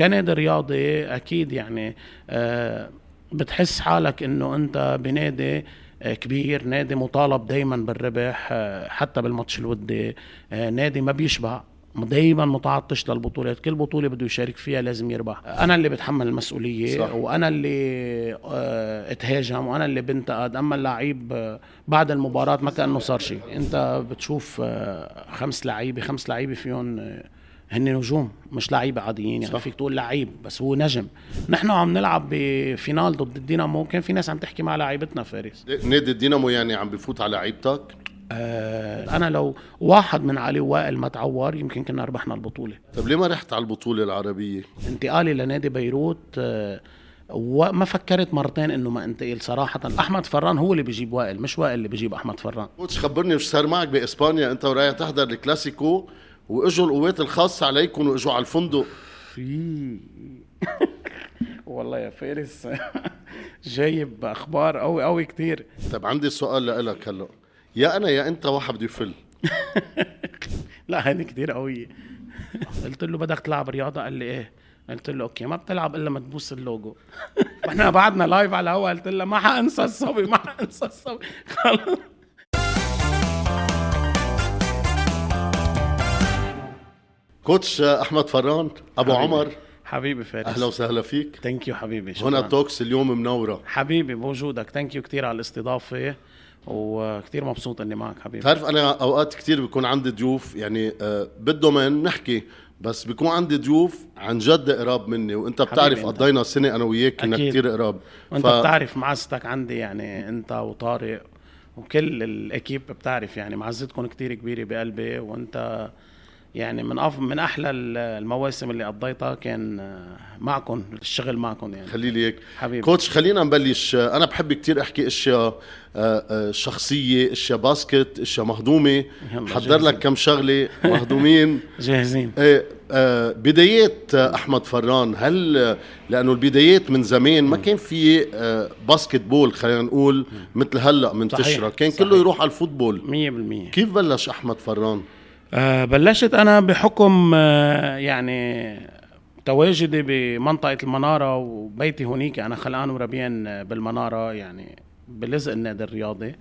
كنادي رياضي أكيد يعني آه، بتحس حالك إنه أنت بنادي آه، كبير نادي مطالب دايما بالربح آه، حتى بالماتش الودي نادي ما بيشبع دايما متعطش للبطولات. كل بطولة بده يشارك فيها لازم يربح. أنا اللي بتحمل المسؤولية صح. وأنا اللي اتهاجم وأنا اللي بنتقد أما اللعيب بعد المباراة ما كأنه صار شيء. أنت بتشوف خمس لعيبة خمس لعيبة فيهم هن نجوم مش لعيبة عاديين يعني. فيك تقول لعيب بس هو نجم. نحن عم نلعب بفينال ضد الدينامو كان في ناس عم تحكي مع لعيبتنا فارس. نادي الدينامو يعني عم بفوت على لعيبتك؟ آه أنا لو واحد من علي وائل ما تعور يمكن كنا ربحنا البطولة. طب ليه ما رحت على البطولة العربية؟ انتقالي لنادي بيروت آه وما فكرت مرتين إنه ما انتقل صراحة. أحمد فران هو اللي بيجيب وائل مش وائل اللي بيجيب أحمد فران. coach خبرني وش صار معك بإسبانيا؟ أنت ورايح تحضر الكلاسيكو وإجوا القوات الخاصة عليكم وإجوا على الفندق. في والله يا فارس جايب أخبار قوي قوي كتير. طيب عندي سؤال لك هلأ. يا أنا يا أنت واحد بده يفل. لا هذه كتير قوية قلت له بدك تلعب رياضة؟ قال لي إيه. قلت له okay ما بتلعب إلا ما تبوس اللوجو. وإحنا بعدنا live على الهوا قلت له ما حأنسى الصبي ما حأنسى الصبي. خلص. coach أحمد فران أبو حبيبي. عمر. حبيبي فارس. أهلا وسهلا فيك. thank you حبيبي شكرا. هنا Talks اليوم منورة. حبيبي بوجودك thank you كثير على الاستضافة وكثير مبسوط إني معك حبيبي. بتعرف أنا أوقات كثير بيكون عندي ضيوف يعني آه بدهم نحكي بس بيكون عندي ضيوف عن جد قراب مني وأنت بتعرف قضينا سنة أنا وياك كنا كثير قراب. وأنت ف... بتعرف معزتك عندي يعني أنت وطارق وكل ال équipe بتعرف يعني معزتكم كثير كبيرة بقلبي وأنت يعني من أف... من أحلى المواسم اللي قضيتها كان معكم الشغل معكم يعني. خلي لي هيك. حبيبي. coach خلينا نبلش. أنا بحب كتير أحكي أشياء آه، آه، شخصية أشياء basket أشياء مهضومة. حضر لك كم شغلة مهضومين. جاهزين. إيه آه، بدايات أحمد فران. هل لأنه البدايات من زمان ما كان في basketball خلينا نقول مثل هلأ منتشرة. كان صحيح. كله يروح على ال football. 100% كيف بلش أحمد فران؟ آه بلشت أنا بحكم آه يعني تواجدي بمنطقة المنارة وبيتي هونيك أنا خلقان وربيان بالمنارة يعني بلزق النادي الرياضي.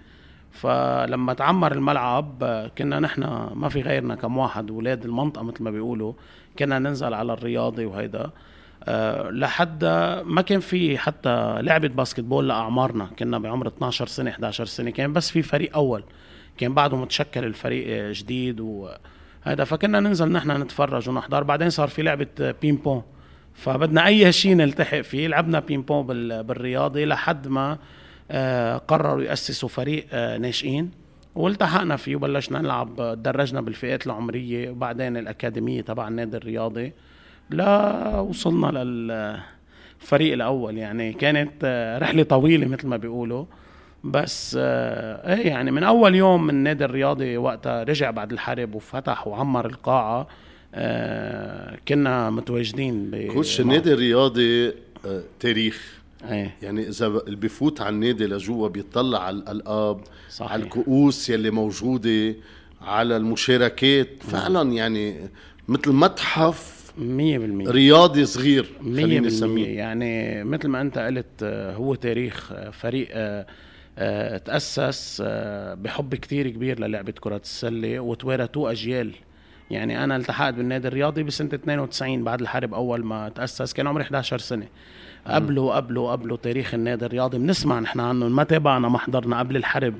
فلما تعمر الملعب آه، كنا نحن ما في غيرنا كم واحد ولاد المنطقة مثل ما بيقولوا. كنا ننزل على الرياضي وهيدا. لحد ما كان في حتى لعبة باسكت بول لأعمارنا. كنا بعمر 12 سنة 11 سنة. كان بس في فريق أول. كان بعده متشكل الفريق جديد وهذا فكنا ننزل نحن نتفرج ونحضر. بعدين صار في لعبة بين بون فبدنا أي شيء نلتحق فيه. لعبنا بين بون بالرياضي لحد ما آه، قرروا يأسسوا فريق آه، ناشئين. والتحقنا فيه وبلشنا نلعب. تدرجنا بالفئات العمرية وبعدين الأكاديمية تبع النادي الرياضي. لا وصلنا للفريق الأول يعني. كانت آه، رحلة طويلة مثل ما بيقولوا. بس آه إيه يعني من أول يوم من النادي الرياضي وقتها رجع بعد الحرب وفتح وعمر القاعة آه كنا متواجدين كوتش النادي الرياضي آه تاريخ. إيه. يعني إذا اللي بفوت على النادي لجوا بيطلع على الالقاب صحيح. على الكؤوس يلي موجودة على المشاركات. فعلا يعني مثل متحف 100% رياضي صغير 100% يعني مثل ما أنت قلت آه، هو تاريخ آه، فريق آه، تأسس آه، بحب كتير كبير للعبة كرة السلة وتوارثوه أجيال. يعني أنا التحقت بالنادي الرياضي بسنة 92 بعد الحرب أول ما تأسس كان عمري 11 سنة. قبله قبله قبله تاريخ النادي الرياضي. بنسمع نحن عنه ما تابعنا ما حضرنا. قبل الحرب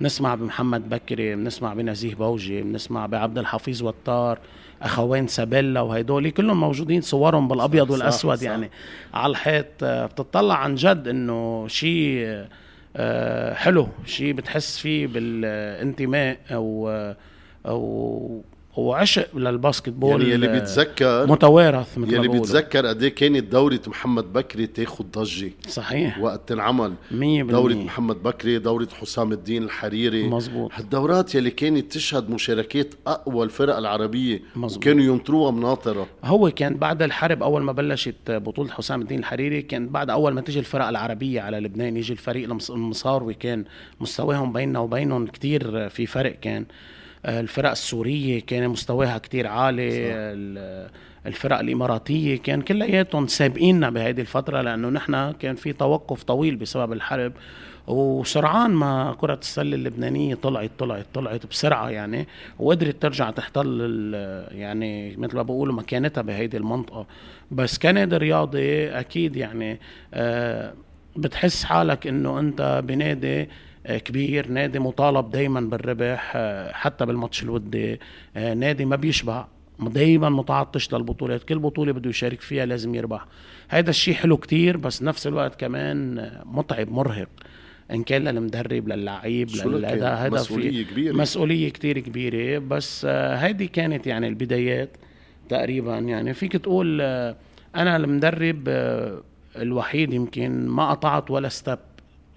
بنسمع بمحمد بكري بنسمع بنزيه بوجي بنسمع بعبد الحفيظ وطار اخوين سابيلا وهيدول. كلهم موجودين صورهم بالأبيض والأسود صح. يعني صح. على الحيط. آه، بتطلع عن جد إنه شيء آه، حلو. شيء بتحس فيه بالانتماء أو أو وعشق للباسكت بول يعني اللي بيتذكر متوارث مثل يلي بيتذكر قد إيه كانت دورة محمد بكري تاخذ ضجة صحيح. وقت تنعمل دورة محمد بكري دورة حسام الدين الحريري. مزبوط هالدورات يلي كانت تشهد مشاركات أقوى الفرق العربية مزبوط. كانوا ينطروها مناطرة. هو كان بعد الحرب أول ما بلشت بطولة حسام الدين الحريري كان بعد أول ما تيجي الفرق العربية على لبنان يجي الفريق المصاروي كان مستواهم بيننا وبينهم كتير في فرق كان. الفرق السورية كان مستواها كتير عالي الفرق الإماراتية كان كلياتهم سابقيننا بهذه الفترة لأنه نحن كان في توقف طويل بسبب الحرب. وسرعان ما كرة السلة اللبنانية طلعت طلعت طلعت بسرعة يعني وقدرت ترجع تحتل يعني مثل ما بقولوا مكانتها بهيدي المنطقة. بس كنادي رياضي أكيد يعني آه بتحس حالك إنه أنت بنادي آه، كبير نادي مطالب دايما بالربح آه، حتى بالماتش الودي. آه، نادي ما بيشبع دايما متعطش للبطولات. كل بطولة بده يشارك فيها لازم يربح. هذا الشيء حلو كتير بس نفس الوقت كمان متعب مرهق. إن كان للمدرب للعيب للأداء هذا مسؤولية كبيرة. مسؤولية كتير كبيرة. بس هذه كانت يعني البدايات تقريبا. يعني فيك تقول أنا المدرب الوحيد يمكن ما قطعت ولا step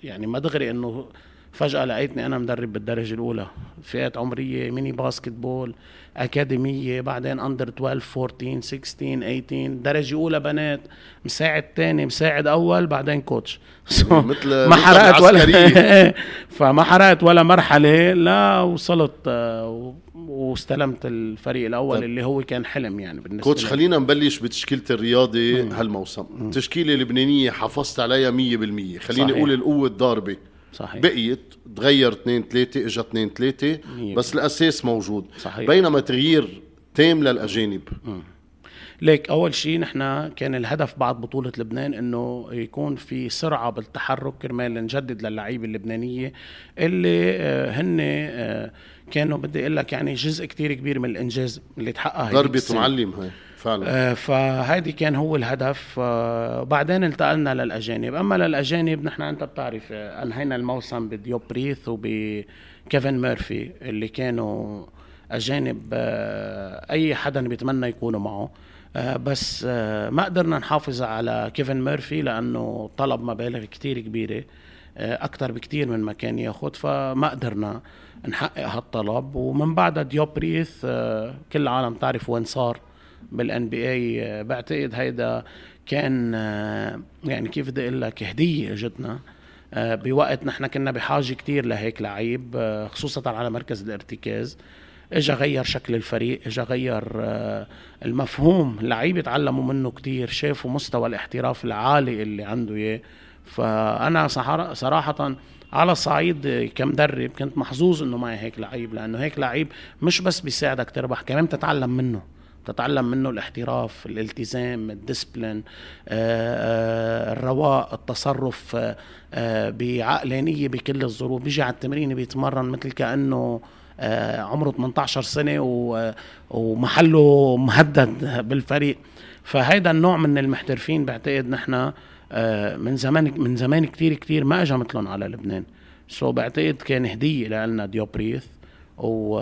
يعني ما دغري إنه فجأة لقيتني أنا مدرب بالدرجة الأولى. فئات عمرية mini basketball أكاديمية بعدين under 12 14 16 18 درجة أولى بنات مساعد تاني مساعد أول بعدين كوتش مثل ما حرقت ولا فما حرقت ولا مرحلة لا وصلت آه، واستلمت الفريق الأول طيب. اللي هو كان حلم يعني بالنسبة كوتش خلينا نبلش بتشكيلة الرياضي هالموسم. التشكيلة اللبنانية حافظت عليها 100% خليني أقول القوة الضاربة. صحيح. بقيت تغير 2 3 اجى 2 3 بس الأساس موجود. صحيح. بينما تغيير تام للأجانب. م. ليك أول شيء نحن كان الهدف بعد بطولة لبنان إنه يكون في سرعة بالتحرك كرمال نجدد للعيبة اللبنانية اللي آه، هن آه، كانوا بدي أقول لك يعني جزء كتير كبير من الإنجاز اللي تحقق ضربة معلم هاي. فعلا. آه فهيدي كان هو الهدف. آه بعدين انتقلنا للأجانب. أما للأجانب نحن أنت بتعرف آه أنهينا الموسم بديوب ريث وبكيفن ميرفي اللي كانوا أجانب أي حدا بيتمنى يكونوا معه. بس ما قدرنا نحافظ على كيفن ميرفي لأنه طلب مبالغ كتير كبيرة أكثر بكتير من ما كان ياخذ فما قدرنا نحقق هالطلب. ومن بعدها ديوب ريث آه كل العالم تعرف وين صار. بال NBA بعتقد هيدا كان آه، يعني كيف بدي أقول لك هدية إجتنا آه، بوقت نحن كنا بحاجة كتير لهيك لعيب آه، خصوصا على مركز الارتكاز. اجى غير شكل الفريق اجى غير المفهوم لعيبه تعلموا منه كتير شافوا مستوى الاحتراف العالي اللي عنده إياه. فأنا صراحة على صعيد كمدرب كنت محظوظ إنه معي هيك لعيب لأنه هيك لعيب مش بس بيساعدك تربح كمان تتعلم منه. تتعلم منه الاحتراف الالتزام الديسبلين آه، آه، الرواء التصرف آه، بعقلانية بكل الظروف. بيجي على التمرين بيتمرن مثل كأنه عمره 18 سنة ومحله مهدد بالفريق. فهيدا النوع من المحترفين بعتقد نحن من زمان من زمان كتير كتير ما اجى مثلهم على لبنان. so بعتقد كان هدية لنا ديوب ريث و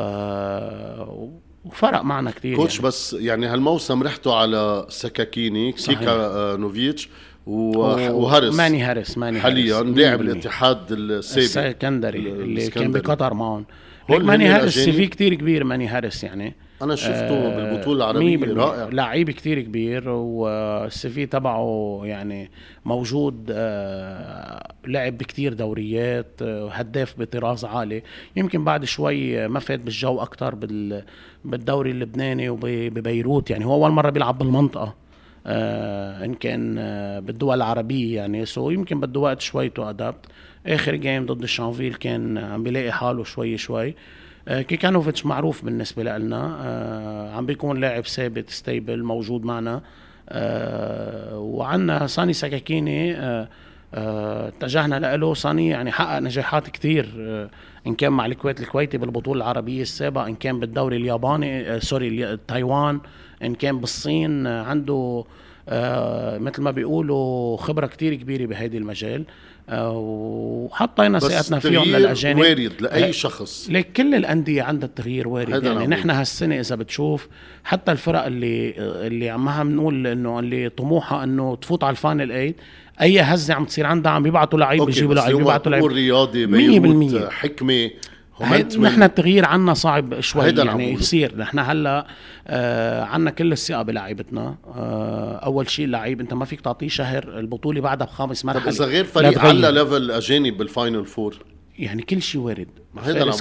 وفرق معنا كثير coach يعني. بس يعني هالموسم رحتوا على سكاكيني كيكا آه، نوفيتش وهارس ماني هارس ماني حاليا لاعب الاتحاد السابق. السكندري اللي كان بقطر معهم. ماني هارس CV كثير كبير ماني هارس يعني. أنا شفته آه بالبطولة العربية. رائع. لعيب كثير كبير وال CV تبعه يعني موجود آه لعب بكثير دوريات آه هداف بطراز عالي. يمكن بعد شوي ما فات بالجو أكثر بال بالدوري اللبناني وببيروت يعني هو أول مرة بيلعب بالمنطقة آه إن كان آه بالدول العربية يعني. so يمكن بده وقت شوي to adapt آخر game ضد الشانفيل كان عم بيلاقي حاله شوي شوي. آه كيكانوفيتش معروف بالنسبة لنا آه عم بيكون لاعب ثابت stable موجود معنا. آه وعندنا ساني سكاكيني آه آه اتجهنا له ساني يعني حقق نجاحات كثير آه إن كان مع الكويت الكويتي بالبطولة العربية السابقة إن كان بالدوري الياباني آه sorry تايوان إن كان بالصين. آه عنده آه مثل ما بيقولوا خبرة كتير كبيرة بهيدي المجال. آه وحطينا ثقتنا فيهم للأجانب. وارد لأي آه، شخص. ليك كل الأندية عندها التغيير وارد. يعني نحن هالسنة إذا بتشوف حتى الفرق اللي اللي عم بنقول إنه اللي طموحها إنه تفوت على الفاينل 8 أي هزة عم تصير عندها عم بيبعتوا لعيب بيجيبوا لعيب بيبعتوا لعيب. رياضي بيروت حكمة. نحن التغيير عنا صعب شوي يعني يصير. نحن هلا آه عنا كل الثقة بلاعيبتنا آه أول شيء اللعيب أنت ما فيك تعطيه شهر البطولة بعدها بخامس مرحلة. طب إذا غير فريق على level أجانب بال final four؟ يعني كل شيء وارد.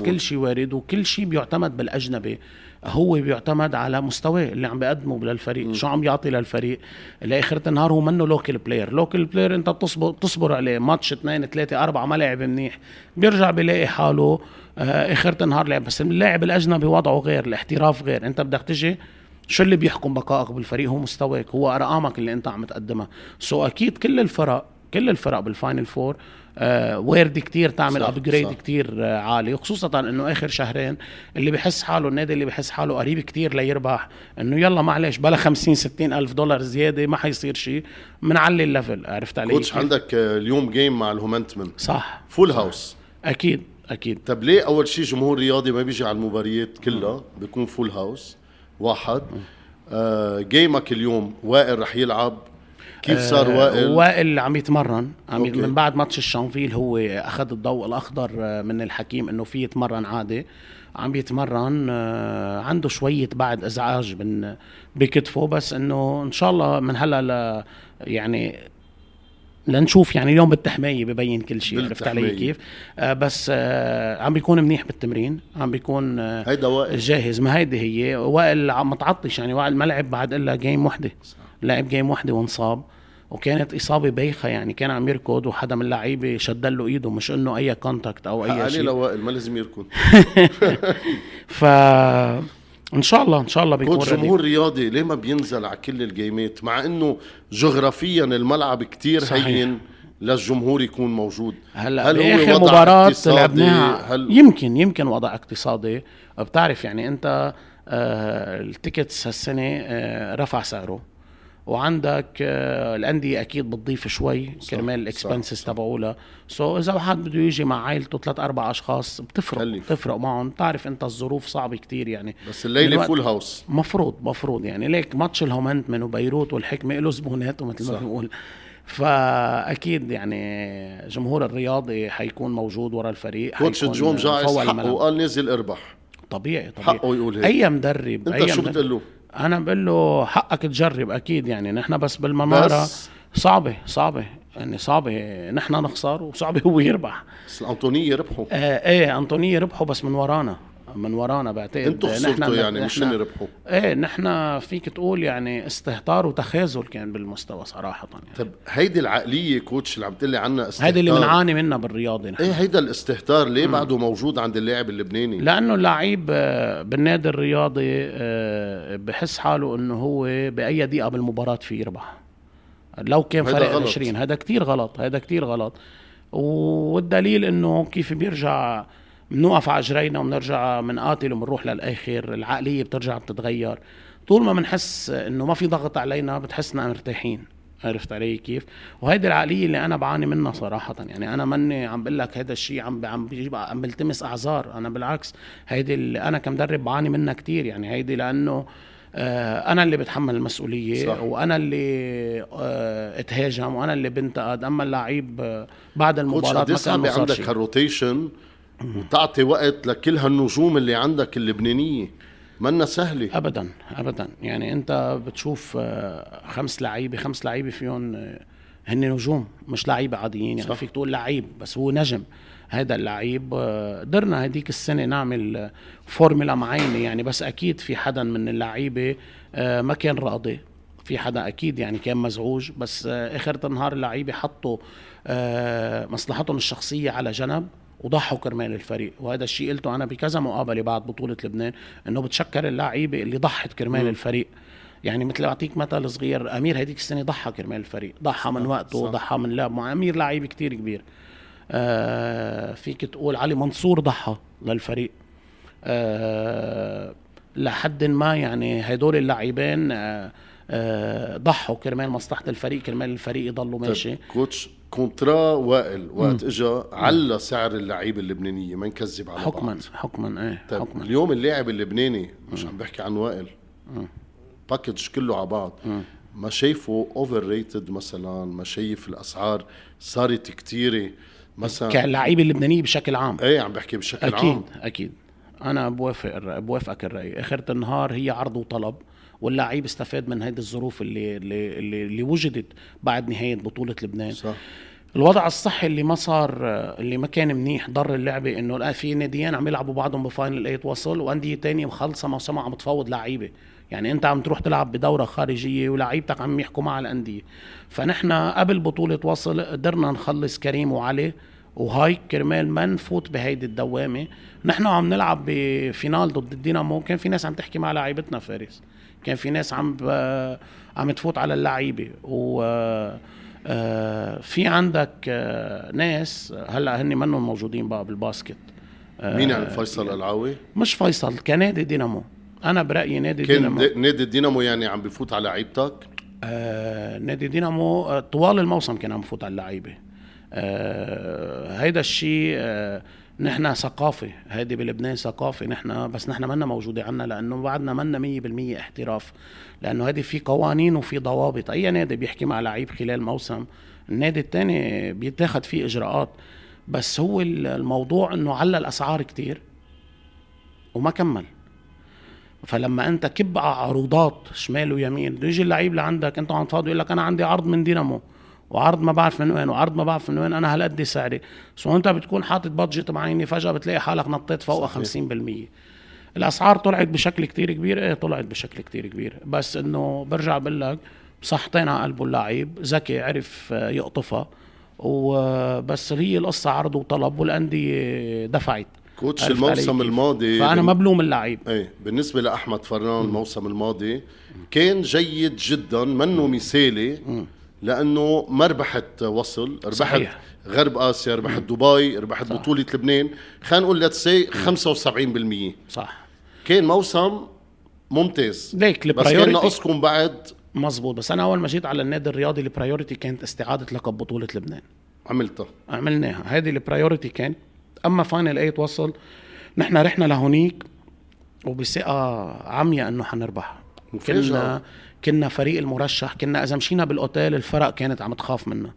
كل شيء وارد وكل شيء بيعتمد بالأجنبي. هو بيعتمد على مستواه اللي عم بيقدمه للفريق. م. شو عم يعطي للفريق؟ لآخرة النهار هو منه local player local player انت بتصبر تصبر عليه. ماتش اثنين ثلاثة أربعة ما لعب منيح. بيرجع بيلاقي حاله آه آخرة النهار لعب. بس اللاعب الأجنبي وضعه غير الاحتراف غير. انت بدك تجي شو اللي بيحكم بقائك بالفريق؟ هو مستواك هو أرقامك اللي انت عم تقدمها. so أكيد كل الفرق كل الفرق بال final four آه وارد كتير تعمل upgrade كتير آه عالي. وخصوصا إنه آخر شهرين اللي بحس حاله النادي اللي بحس حاله قريب كتير ليربح. إنه يلا معلش بلا 50 60 ألف دولار زيادة ما حيصير شيء بنعلي ال level. عرفت علي coach عندك اليوم game مع الهومنتمن. صح. full house أكيد أكيد. طب ليه أول شيء جمهور رياضي ما بيجي على المباريات كلها بيكون full house واحد. آه game ك اليوم وائل رح يلعب كيف صار آه، وائل؟ وائل عم يتمرن عم okay. من بعد ماتش الشانفيل هو أخذ الضوء الأخضر آه، من الحكيم إنه في يتمرن عادي. عم يتمرن آه، عنده شوية بعد إزعاج من بكتفه بس إنه إن شاء الله من هلا يعني لنشوف يعني اليوم بالتحمية ببين كل شيء عرفت علي كيف؟ آه بس آه عم بيكون منيح بالتمرين عم بيكون آه هيدا وائل. جاهز. ما هيدي هي وائل متعطش يعني وائل ما لعب بعد إلا game وحده لعب game وحده وانصاب. وكانت إصابة بايخة يعني كان عم يركض وحدا من اللعيبة شد له إيده مش إنه أي contact أو أي شيء. لوائل ما لازم يركض. ف إن شاء الله إن شاء الله بيكون جمهور رياضي ليه ما بينزل على كل ال game ات؟ مع إنه جغرافيا الملعب كتير هين للجمهور يكون موجود. هلا هل بآخر مباراة لعبناها هل يمكن يمكن وضع اقتصادي. بتعرف يعني أنت آه ال tickets هالسنة آه رفع سعره. وعندك آه، الأندية أكيد بتضيف شوي كرمال ال expenses تبعولها. سو إذا واحد بده يجي مع عائلته ثلاث أربع أشخاص بتفرق خليف. بتفرق معهم. بتعرف أنت الظروف صعبة كتير يعني. بس الليلة full house مفروض مفروض يعني. ليك ماتش الهومنتمن وبيروت والحكمة له زبوناته مثل ما بنقول. فأكيد يعني جمهور الرياضي حيكون موجود ورا الفريق كوتش جون جايز حقه وقال نزل اربح. طبيعي طبيعي. حقه يقول هيك. أي مدرب أنت أي شو بتقول له؟ أنا بقول له حقك تجرب أكيد يعني نحن بس بالمناره بس. صعبة صعبة يعني صعبة نحن نخسر وصعبة هو يربح. بس الانطونيه ربحوا آه إيه أنطونية ربحوا بس من ورانا. من ورانا بعتقد أنتوا خسرتوا يعني مش اللي ربحوا إيه نحن فيك تقول يعني استهتار وتخاذل كان بالمستوى صراحة يعني. طب هيدي العقلية كوتش اللي عم تقلي عنها استهتار. هيدي اللي بنعاني منها بالرياضة نحن. إيه هيدا الاستهتار ليه م. بعده موجود عند اللاعب اللبناني؟ لأنه اللعيب آه، بالنادي الرياضي آه، بحس حاله إنه هو بأي دقيقة بالمباراة في يربح. لو كان فرق 20 هذا كتير غلط هذا كتير غلط. والدليل إنه كيف بيرجع بنوقف على اجرينا وبنرجع بنقاتل وبنروح للآخر العقلية بترجع بتتغير. طول ما بنحس إنه ما في ضغط علينا بتحسنا مرتاحين. عرفت علي كيف؟ وهيدي العقلية اللي أنا بعاني منها صراحة. يعني أنا ماني عم بقول لك هذا الشيء عم عم بجيب عم بلتمس أعذار. أنا بالعكس هيدي اللي أنا كمدرب بعاني منها كتير. يعني هيدي لأنه آه أنا اللي بتحمل المسؤولية صح. وأنا اللي آه اتهاجم وأنا اللي بنتقد. أما اللعيب آه بعد المباراة ما كان عندك هالروتيشن وتعطي وقت لكل هالنجوم اللي عندك اللبنانية. منا سهلة. ابدا ابدا. يعني أنت بتشوف آه، خمس لعيبة خمس لعيبة فيهم آه، هن نجوم مش لعيبة عاديين. يعني صح. فيك تقول لعيب بس هو نجم. هذا اللعيب آه، قدرنا هديك السنة نعمل فورمولا معينة. يعني بس أكيد في حدا من اللعيبة ما كان راضي. في حدا أكيد يعني كان مزعوج. بس اخر النهار اللعيبة حطوا مصلحتهم الشخصية على جنب. وضحوا كرمال الفريق. وهذا الشيء قلته أنا بكذا مقابلة بعد بطولة لبنان إنه بتشكر اللعيبة اللي ضحت كرمال م. الفريق. يعني مثل أعطيك مثل صغير أمير هذيك السنة ضحى كرمال الفريق. ضحى من وقته ضحى من لعب مع أمير لعيب كتير كبير. آه فيك تقول علي منصور ضحى للفريق. آه لحد ما يعني هدول اللاعبين آه آه ضحوا كرمال مصلحة الفريق. كرمال الفريق يضلوا طيب، ماشي. coach contract وائل وقت اجى على سعر اللعيبة اللبنانية ما نكذب على حكما بعض. حكما إيه طيب حكما. اليوم اللاعب اللبناني مش عم بحكي عن وائل. package كله على بعض. ما شايفه overrated مثلا؟ ما شايف الأسعار صارت كتيرة مثلا؟ كلاعيبه اللبنانيه بشكل عام. إيه عم بحكي بشكل أكيد عام. أكيد. أكيد أنا بوافق بوافقك الرأي. آخرة النهار هي عرض وطلب. واللعيب استفاد من هذه الظروف اللي اللي اللي, اللي وجدت بعد نهاية بطولة لبنان. صح. الوضع الصحي اللي ما صار اللي ما كان منيح ضر اللعبة إنه الان في ناديين عم يلعبوا بعضهم بفاينل 8 وصل وأندية تانية مخلصة موسمها عم تفوض لعيبة. يعني أنت عم تروح تلعب بدورة خارجية ولعيبتك عم يحكوا مع الأندية. فنحن قبل بطولة وصل قدرنا نخلص كريم وعلي وهاي كرمال ما نفوت بهيدي الدوامة. نحن عم نلعب بفينال ضد الدينامو كان في ناس عم تحكي مع لعيبتنا فارس. كان في ناس عم عم تفوت على اللعيبة. و آه، في عندك آه، ناس هلأ هن منهم موجودين بقى بالباسكت. آه، مين يعني؟ فيصل العاوي؟ مش فيصل كنادي دينامو. أنا برأيي نادي كان دينامو. كان نادي دينامو يعني عم بفوت على لعيبتك؟ آه نادي دينامو طوال الموسم كان عم بفوت على اللعيبة. آه هيدا الشيء آه نحن ثقافة هيدي بلبنان ثقافة نحن بس نحن منا موجودة عنا لأنه بعدنا منا مية بالمية احتراف لأنه هيدي في قوانين وفي ضوابط أي نادي بيحكي مع لعيب خلال موسم النادي الثاني بيتاخد فيه إجراءات بس هو الموضوع أنه على الأسعار كتير وما كمل. فلما أنت كب عروضات شمال ويمين بده يجي اللعيب لعندك انت عم تفاضل يقول لك أنا عندي عرض من دينامو. وعرض ما بعرف من وين وعرض ما بعرف من وين أنا هالقد سعري. so أنت بتكون حاطط budget معينة فجأة بتلاقي حالك نطيت فوق 50% الأسعار طلعت بشكل كتير كبير إيه طلعت بشكل كتير كبير. بس إنه برجع بقول لك صحتين على قلبه اللعيب ذكي عرف يقطفها. وبس هي القصة عرض وطلب والأندية دفعت. coach الموسم الماضي فأنا ما بلوم اللعيب إيه بالنسبة لأحمد فران الموسم الماضي كان جيد جدا منه مثالي. لأنه ما ربحت وصل ربحت صحيح. غرب آسيا ربحت دبي ربحت صح. بطولة لبنان. خلينا نقول let's say 75% صح. كان موسم ممتاز. ليك بس كان ناقصكم بعد مزبوط بس أنا أول ما جيت على النادي الرياضي ال priority كانت استعادة لقب بطولة لبنان. عملتها. عملناها. هذه ال priority كان. أما final 8 وصل نحن رحنا لهونيك وبثقة عمياء إنه حنربح كنا كنا فريق المرشح كنا إذا مشينا بالأوتيل الفرق كانت عم تخاف منا.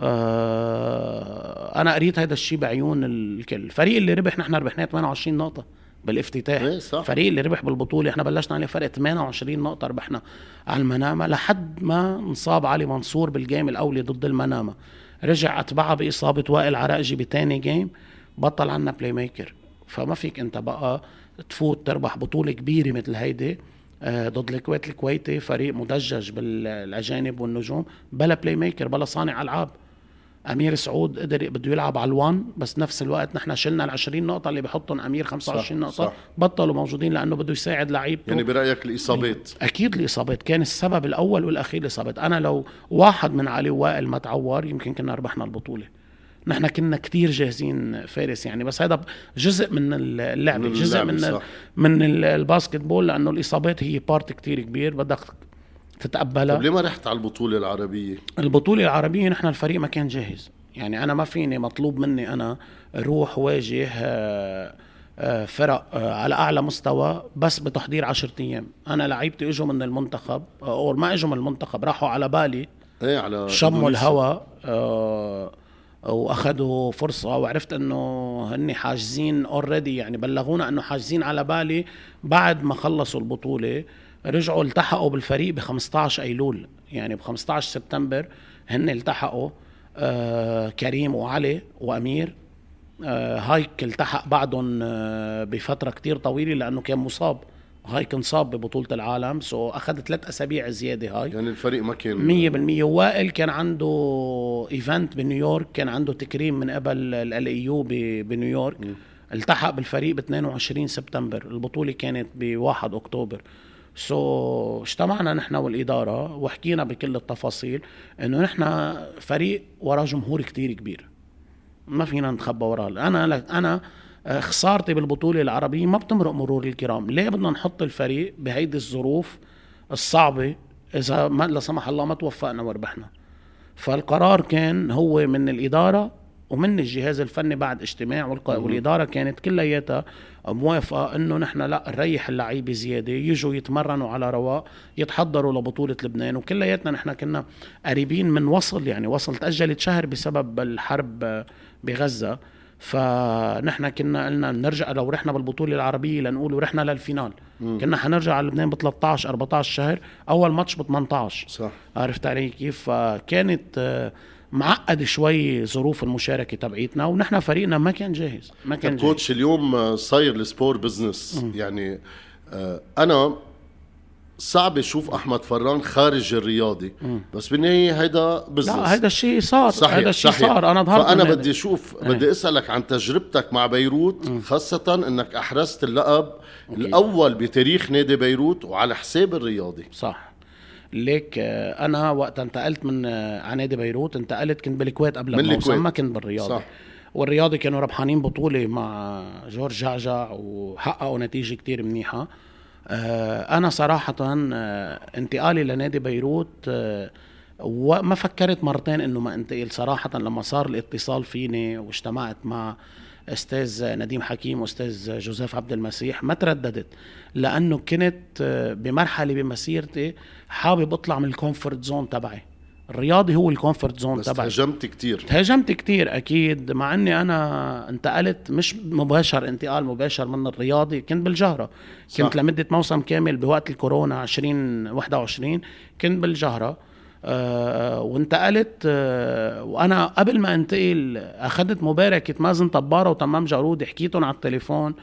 آه أنا قريت هذا الشيء بعيون الكل. الفريق اللي ربح نحن ربحناه 28 نقطة بالافتتاح. إيه صح. الفريق اللي ربح بالبطولة إحنا بلشنا عليه فرق 28 نقطة ربحنا على المنامة لحد ما انصاب علي منصور بالجيم الأولي ضد المنامة. رجع اتبعها بإصابة وائل عراقجي بتاني game بطل عنا playmaker فما فيك أنت بقى تفوت تربح بطولة كبيرة مثل هيدي. ضد الكويت. الكويتي فريق مدجج بالأجانب والنجوم بلا playmaker بلا صانع ألعاب. أمير سعود قدر بده يلعب على ال one بس نفس الوقت نحن شلنا ال 20 نقطة اللي بحطهم أمير 25 صح نقطة. صح. بطلوا موجودين لأنه بده يساعد لعيبته. يعني برأيك الإصابات؟ أكيد الإصابات. كان السبب الأول والأخير الإصابات. أنا لو واحد من علي وائل ما تعور يمكن كنا ربحنا البطولة. نحن كنا كتير جاهزين فارس يعني بس هذا جزء من اللعبة من جزء من صح. من ال basketball لأنه الإصابات هي part كتير كبير بدك تتقبلها طيب ليه ما رحت على البطولة العربية؟ البطولة العربية نحن الفريق ما كان جاهز يعني أنا ما فيني مطلوب مني أنا روح واجه آه، آه، فرق آه، على أعلى مستوى بس بتحضير عشرة أيام أنا لعيبتي إجوا من المنتخب أو ما إجوا من المنتخب راحوا على بالي إيه على شموا الهواء واخذوا فرصة وعرفت انه هن حاجزين already يعني بلغونا انه حاجزين على بالي بعد ما خلصوا البطولة. رجعوا التحقوا بالفريق ب 15 أيلول يعني ب 15 سبتمبر هن التحقوا. آه كريم وعلي وأمير. آه هايك التحق بعدهم آه بفترة كتير طويلة لأنه كان مصاب. هايك انصاب ببطولة العالم. so أخذ ثلاث أسابيع زيادة هايك. يعني الفريق ما كان 100% وائل كان عنده event بنيويورك كان عنده تكريم من قبل ال UN بنيويورك م. التحق بالفريق ب 22 سبتمبر. البطولة كانت ب 1 أكتوبر. so, اجتمعنا نحن والإدارة وحكينا بكل التفاصيل إنه نحن فريق وراه جمهور كتير كبير. ما فينا نتخبى وراه أنا أنا خسارتي بالبطولة العربية ما بتمرق مرور الكرام. ليه بدنا نحط الفريق بهيدي الظروف الصعبة إذا ما لا سمح الله ما توفقنا وربحنا؟ فالقرار كان هو من الإدارة ومن الجهاز الفني بعد اجتماع والإدارة كانت كلياتها موافقة إنه نحن لا نريح اللعيبة زيادة يجوا يتمرنوا على رواق يتحضروا لبطولة لبنان وكلياتنا نحن كنا قريبين من وصل يعني وصل تأجلت شهر بسبب الحرب بغزة. فنحن كنا قلنا نرجع لو رحنا بالبطولة العربية لنقول ورحنا للفينال. مم. كنا حنرجع على لبنان ب 13 14 شهر أول ماتش ب 18 صح. عرفت علي كيف؟ فكانت معقد شوي ظروف المشاركة تبعيتنا ونحن فريقنا ما كان جاهز ما كان جاهز. coach اليوم صاير ال sport business يعني آه، أنا صعب أشوف أحمد فران خارج الرياضي. بس بالنهايه هيدا business لا هيدا الشيء صار صحيح هيدا الشيء صار أنا ظهرت فأنا بدي أشوف إيه. بدي أسألك عن تجربتك مع بيروت مم. خاصة إنك أحرزت اللقب okay. الأول بتاريخ نادي بيروت وعلى حساب الرياضي صح ليك آه، أنا وقت انتقلت من آه، على نادي بيروت انتقلت كنت بالكويت قبل الموسم ما كنت بالرياضي صح. والرياضي كانوا ربحانين بطولة مع جورج جعجع وحققوا نتيجة كتير منيحة أنا صراحة آه، انتقالي لنادي بيروت آه، وما فكرت مرتين إنه ما انتقل. صراحة لما صار الاتصال فيني واجتمعت مع أستاذ نديم حكيم وأستاذ جوزيف عبد المسيح ما ترددت لأنه كنت بمرحلة بمسيرتي حابب أطلع من ال comfort zone تبعي. الرياضي هو ال comfort zone تبعي. تهاجمت كتير. تهاجمت كتير أكيد. مع إني أنا انتقلت مش مباشر انتقال مباشر من الرياضي كنت بالجهرة. صح. كنت لمدة موسم كامل بوقت الكورونا 2021 كنت بالجهرة. آه وانتقلت آه وأنا قبل ما أنتقل أخذت مباركة مازن طبارة وتمام جارودي حكيتهم على التليفون.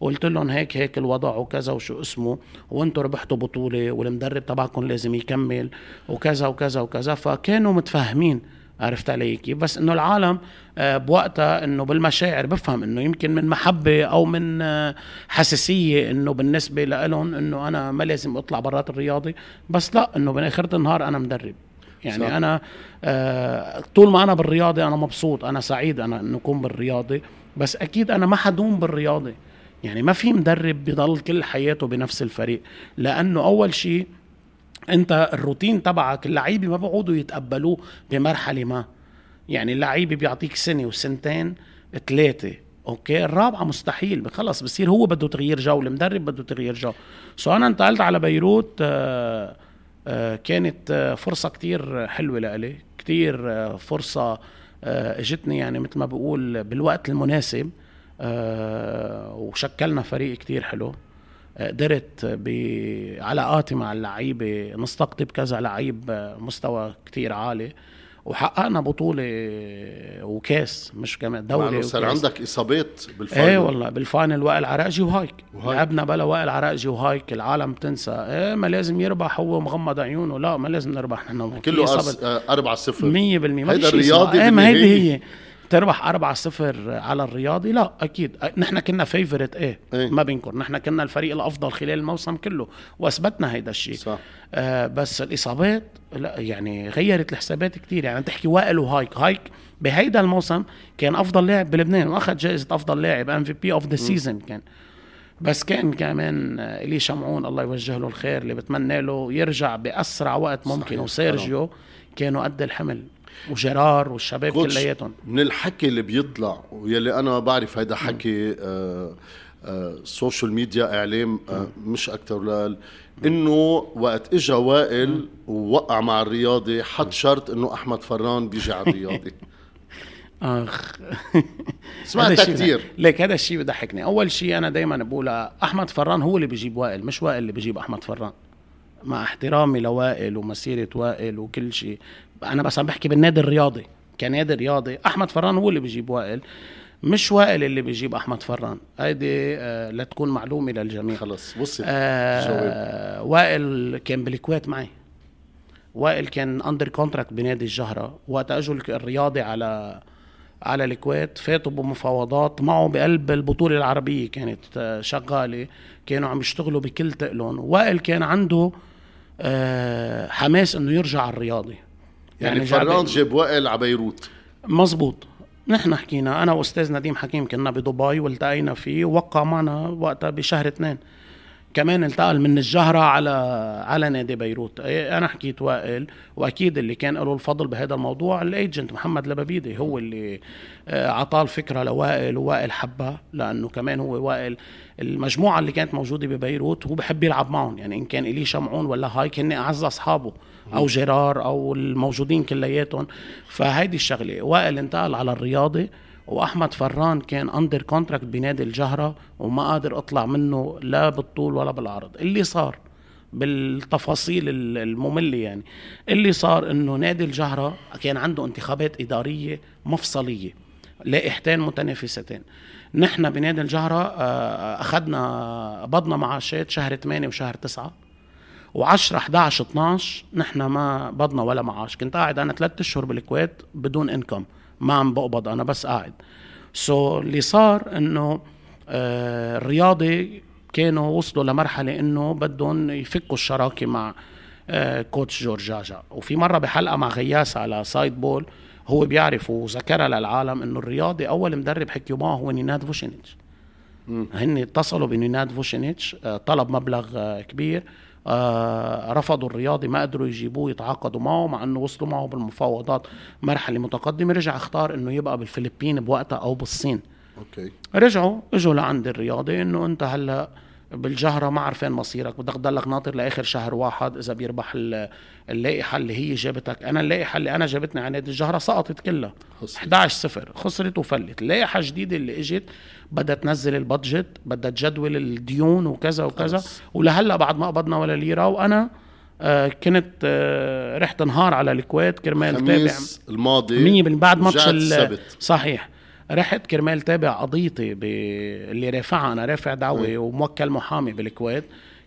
وقلت لهم هيك هيك الوضع وكذا وشو اسمه وأنتم ربحتوا بطولة والمدرب تبعكم لازم يكمل وكذا وكذا وكذا. فكانوا متفاهمين عرفت علي كيف؟ بس إنه العالم آه، بوقتها إنه بالمشاعر بفهم إنه يمكن من محبة أو من آه، حساسية إنه بالنسبة لهم إنه أنا ما لازم أطلع برات الرياضي بس لا إنه باخر النهار أنا مدرب. يعني صح. أنا آه طول ما أنا بالرياضة أنا مبسوط أنا سعيد أنا إنه أكون بالرياضة. بس أكيد أنا ما حدوم بالرياضة. يعني ما في مدرب بيضل كل حياته بنفس الفريق لأنه أول شيء أنت الروتين تبعك اللعيبة ما بيقعدوا يتقبلوه بمرحلة ما. يعني اللعيبة بيعطيك سنة وسنتين ثلاثة okay؟ الرابعة مستحيل خلص بصير هو بده تغيير جو المدرب بده تغيير جو. so أنا انتقلت على بيروت آآ آآ كانت آه، فرصة كتير حلوة لإلي كتير آه، فرصة آه، إجتني يعني مثل ما بقول بالوقت المناسب. آه، وشكلنا فريق كتير حلو. آه، قدرت بعلاقاتي مع اللعيبة نستقطب كذا لعيب مستوى كتير عالي. وحققنا بطولة وكاس مش كمان دوري صار عندك إصابات بال final. إيه والله بال final وائل عراقجي وهايك. لعبنا بلا وائل عراقجي وهايك العالم تنسى. إيه ما لازم يربح هو مغمض عيونه. لا ما لازم نربح نحن كله 4 0 100% ما هيدا الرياضي إيه ما هيدي هي. تربح 4 0 على الرياضي؟ لا أكيد. نحن كنا favorite إيه, إيه؟ ما بنكر نحن كنا الفريق الأفضل خلال الموسم كله وأثبتنا هيدا الشيء. صح. آه بس الإصابات لا يعني غيرت الحسابات كتير. يعني تحكي وائل وهايك. هايك بهيدا الموسم كان أفضل لاعب بلبنان. واخذ جائزة أفضل لاعب MVP of the season كان. بس كان كمان إلي شمعون الله يوجه له الخير اللي بتمنى له يرجع بأسرع وقت ممكن. وسيرجيو كانوا قد الحمل. وجيرار والشباب كلياتهم. من الحكي اللي بيطلع ويلي أنا بعرف هيدا حكي آه آه social media إعلام آه مش أكثر ولا إنه وقت اجى وائل ووقع مع الرياضي حط شرط إنه أحمد فران بيجي على الرياضي. آخ. سمعتها كثير ليك هذا الشيء بضحكني. أول شيء أنا دائما بقول أحمد فران هو اللي بيجيب وائل مش وائل اللي بيجيب أحمد فران. مع احترامي لوائل ومسيرة وائل وكل شيء. أنا بس عم بحكي بالنادي الرياضي كنادي رياضي. أحمد فران هو اللي بيجيب وائل مش وائل اللي بيجيب أحمد فران. هيدي آه لتكون معلومة للجميع. خلص وصل آه وائل كان بالكويت معي. وائل كان under contract بنادي الجهرة. وقت أجوا الرياضي على على الكويت فاتوا بمفاوضات معه بقلب البطولة العربية كانت آه، شغالة. كانوا عم يشتغلوا بكل تقلهم. وائل كان عنده آه حماس إنه يرجع على الرياضي. يعني, يعني فران جاب وائل على بيروت. مزبوط نحن حكينا أنا وأستاذ نديم حكيم كنا بدبي والتقينا فيه ووقع معنا وقتها بشهر اثنين. كمان انتقل من الجهرة على على نادي بيروت. إيه، أنا حكيت وائل وأكيد اللي كان له الفضل بهذا الموضوع ال agent محمد لبابيدي هو اللي أعطاه الفكرة لوائل ووائل حبها لأنه كمان هو وائل المجموعة اللي كانت موجودة ببيروت هو بحب يلعب معهم. يعني إن كان إيلي شمعون ولا هاي هن أعز أصحابه أو جيرار أو الموجودين كلياتهم. فهيدي الشغلة. وائل انتقل على الرياضي وأحمد فران كان under contract بنادي الجهرة وما قادر أطلع منه لا بالطول ولا بالعرض. اللي صار بالتفاصيل المملة يعني اللي صار إنه نادي الجهرة كان عنده انتخابات إدارية مفصلية لائحتين متنافستين نحن بنادي الجهرة آه، أخذنا قبضنا معاشات شهر 8 وشهر 9 و10 11 12 نحن ما بدنا ولا معاش. كنت قاعد أنا ثلاثة أشهر بالكويت بدون income ما عم بقبض أنا بس قاعد. so, اللي صار إنه آه الرياضي كانوا وصلوا لمرحلة إنه بدهم يفكوا الشراكة مع آه coach جورج جعجع. وفي مرة بحلقة مع غياس على سايد بول هو بيعرف وذكرها للعالم إنه الرياضي أول مدرب حكيوا معه هو نيناد فوشينيتش. هن اتصلوا بنيناد فوشينيتش آه، طلب مبلغ آه، كبير آه رفضوا الرياضي ما قدروا يجيبوه يتعاقدوا معه مع إنه وصلوا معه بالمفاوضات مرحلة متقدمة. رجع اختار إنه يبقى بالفلبين بوقتها أو بالصين. okay. رجعوا إجوا لعند الرياضي إنه أنت هلأ بالجهرة ما عارفين مصيرك. بدك تضلك ناطر لآخر شهر واحد إذا بيربح اللائحة اللي هي جابتك. أنا اللائحة اللي أنا جابتني على نادي الجهرة سقطت كلها. 11 0 خسرت وفلت. اللائحة الجديدة اللي إجت بدها تنزل البادجت بدها تجدول الديون وكذا وكذا. خلص. ولهلأ بعد ما قبضنا ولا ليرة وأنا آه كنت آه رحت نهار على الكويت كرمال تابع الماضي بعد ماتش صحيح. رحت كرمال تابع قضيتي اللي رافعها أنا رافع دعوة وموكل محامي بالكويت.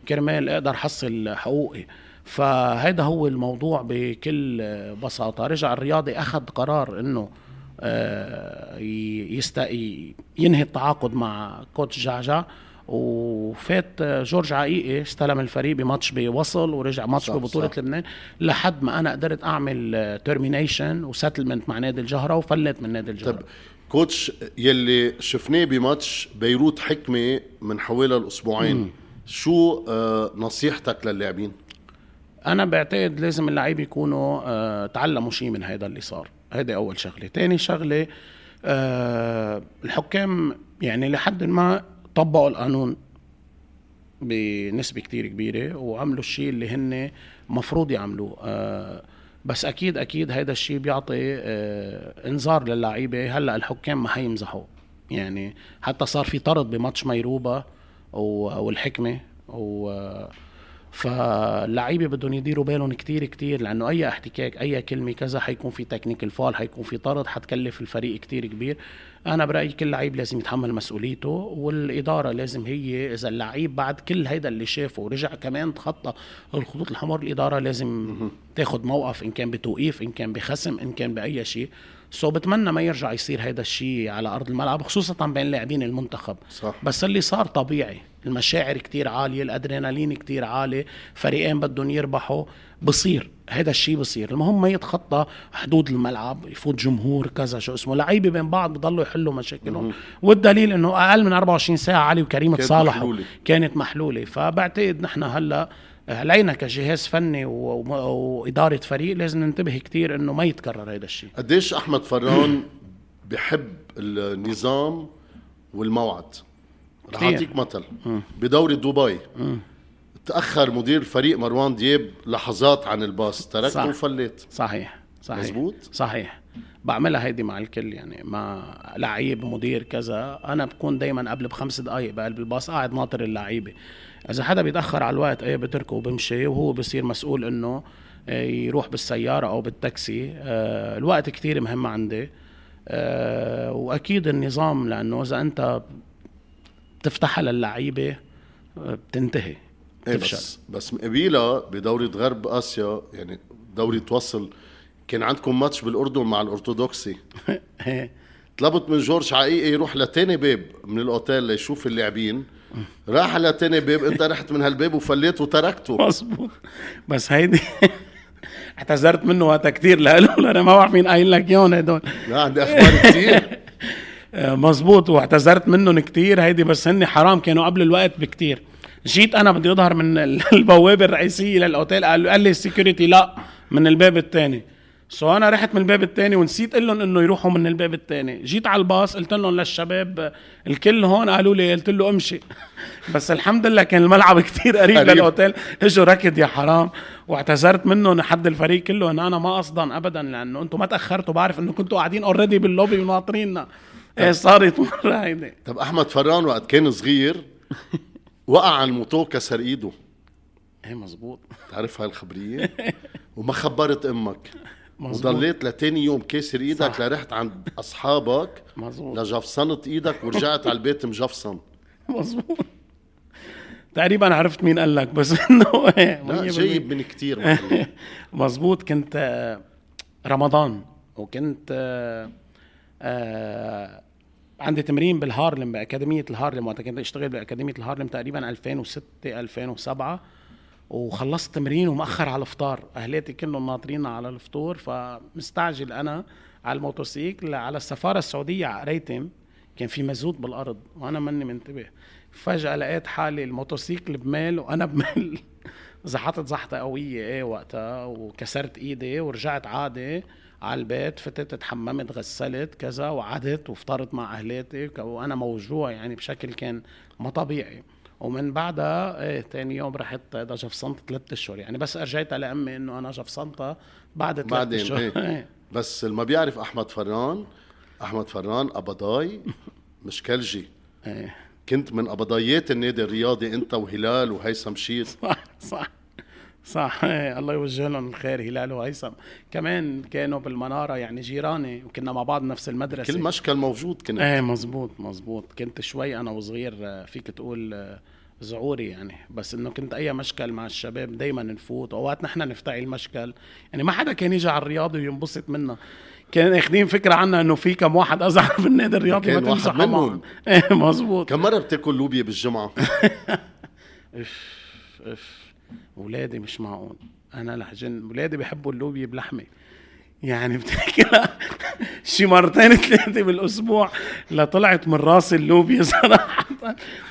كرمال أقدر حصل حقوقي. فهذا هو الموضوع بكل بساطة. رجع الرياضي أخذ قرار إنه آه، يست... ينهي التعاقد مع coach جعجع. وفات جورج عقيقي استلم الفريق بماتش بوصل ورجع ماتش صح ببطولة صح. لبنان. لحد ما أنا قدرت أعمل termination و settlement مع نادي الجهرة وفلت من نادي الجهرة. طب coach يلي شفناه بماتش بيروت حكمة من حوالي الأسبوعين. مم. شو آه نصيحتك للاعبين؟ أنا بعتقد لازم اللعيبه يكونوا آه تعلموا شيء من هذا اللي صار. هذه أول شغلة. تاني شغلة آه الحكام يعني لحد ما طبقوا القانون بنسبة كتير كبيرة وعملوا الشيء اللي هن مفروض يعملوه. بس أكيد أكيد هذا الشيء بيعطي آه إنذار للعيبة. هلأ الحكام ما حيمزحوا يعني حتى صار في طرد بماتش ميروبا والحكمة و فاللعيبة بدهم يديروا بالهم كتير كتير لأنه أي احتكاك أي كلمة كذا حيكون في تكنيكال فال حيكون في طرد حتكلف الفريق كتير كبير. أنا برأيي كل لعيب لازم يتحمل مسؤوليته والإدارة لازم هي إذا اللعيب بعد كل هيدا اللي شافه ورجع كمان تخطى الخطوط الحمر الإدارة لازم تاخذ موقف إن كان بتوقيف إن كان بخصم إن كان بأي شيء. سو بتمنى ما يرجع يصير هذا الشيء على أرض الملعب خصوصا بين لاعبين المنتخب. صح. بس اللي صار طبيعي المشاعر كتير عالية الأدرينالين كتير عالي فريقين بدهم يربحوا بصير. هذا الشيء بصير. المهم ما يتخطى حدود الملعب يفوت جمهور كذا شو اسمه لعيبة بين بعض بضلوا يحلوا مشاكلهم. والدليل إنه أقل من 24 ساعة علي وكريم تصالحوا. كانت محلولة. فبعتقد نحن هلأ علينا كجهاز فني وإدارة فريق لازم ننتبه كتير إنه ما يتكرر هذا الشيء. قديش أحمد فران بحب النظام والموعد؟ رح أعطيك مثل. بدوري دبي. تأخر مدير الفريق مروان دياب لحظات عن الباص. تركته صح. وفليت. صحيح. صحيح. مزبوط صحيح. بعملها هيدي مع الكل يعني مع لعيب مدير كذا. أنا بكون دايما قبل بخمس دقائق بقلب الباص قاعد ناطر اللعيبة. إذا حدا بيتأخر على الوقت إيه بتركه وبمشي وهو بصير مسؤول إنه آه، يروح بالسيارة أو بالتاكسي. آه، الوقت كتير مهم عندي. آه، وأكيد النظام لأنه إذا أنت بتفتحها للعيبة بتنتهي. إيه بس بس قبيلة بدورة غرب آسيا يعني دوري توصل. كان عندكم ماتش بالأردن مع الأرثوذكسي. إيه. طلبت من جورج حقيقي يروح لتاني باب من الأوتيل ليشوف اللاعبين. راح لتاني باب انت رحت من هالباب وفليت وتركته. مظبوط. بس هيدي اعتذرت منه وقتها كثير لقاله أنا ما بعرف مين قايل لك إياهم هدول. لا عندي أخبار كثير مزبوط واعتذرت منهم كثير هيدي بس هن حرام كانوا قبل الوقت بكثير جيت أنا بدي أظهر من البوابة الرئيسية للأوتيل. قال لي ال security لا من الباب الثاني so أنا رحت من الباب الثاني ونسيت أقول لهم إنه يروحوا من الباب الثاني جيت على الباص قلت لهم للشباب الكل هون قالوا لي قلت له امشي. بس الحمد لله كان الملعب كتير قريب للأوتيل. إجوا ركض يا حرام. واعتذرت منهم حد الفريق كله ان أنا ما قصدا ابدا لأنه أنتم ما تأخرتوا. بعرف إنه كنتوا قاعدين already بال lobby وناطريننا. إيه صارت مرة هيدي. طب أحمد فران وقت كان صغير وقع على الموتو كسر ايده. إيه مزبوط تعرف هاي الخبرية؟ وما خبرت أمك. مزبوط. وضليت لتاني يوم كاسر إيدك لرحت عند أصحابك مزبوط لجفصنت إيدك ورجعت على البيت مجفصن. مزبوط تقريبا عرفت مين قال لك بس إنه لا جايب من كثير مزبوط كنت آه، رمضان وكنت آه، آه، عندي تمرين بالهارلم بأكاديمية الهارلم وقت كنت أشتغل بأكاديمية الهارلم تقريبا 2006 2007 وخلصت تمرين ومأخر على الفطار. أهلاتي كلهم ناطرين على الفطور فمستعجل أنا على الموتوسيكل على السفارة السعودية على قريتم كان في مزود بالأرض وأنا ماني منتبه. فجأة لقيت حالي الموتوسيكل بميل وأنا بميل زحطت زحطة قوية إيه وقتها وكسرت إيدي ورجعت عادي. على البيت فتت تحممت غسلت كذا وعدت وفطرت مع أهلاتي وأنا موجوع يعني بشكل كان ما طبيعي ومن بعدها إيه تاني يوم رحت جفصنت ثلاث أشهر يعني بس ارجيت لامي إنه أنا جفصنتها بعد ثلاث أشهر إيه. إيه. بس اللي ما بيعرف أحمد فران أحمد فران أبضاي مش كلجي إيه. كنت من ابضايات النادي الرياضي أنت وهلال وهيثم شير صح صح صح. إيه الله يوجه لهم الخير هلال وهيثم. كمان كانوا بالمنارة يعني جيراني وكنا مع بعض نفس المدرسة. كل مشكل موجود كنت. إيه مزبوط مزبوط كنت شوي أنا وصغير فيك تقول زعوري يعني. بس إنه كنت أي مشكل مع الشباب دائما نفوت أوقات نحن نفتعل مشكل يعني ما حدا كان يجي على الرياضي وينبسط منا كان اخذين فكرة عنا إنه في كم واحد أزعل بالنادي الرياضي ما تمزح منهم. إيه مزبوط كم مرة بتاكل لوبيا بالجمعة؟ إف إف. اولادي مش معقول. أنا لحجن اولادي بيحبوا اللوبيا بلحمة. يعني بتاكلها شي مرتين ثلاثة بالأسبوع لطلعت من رأس اللوبيا صراحة.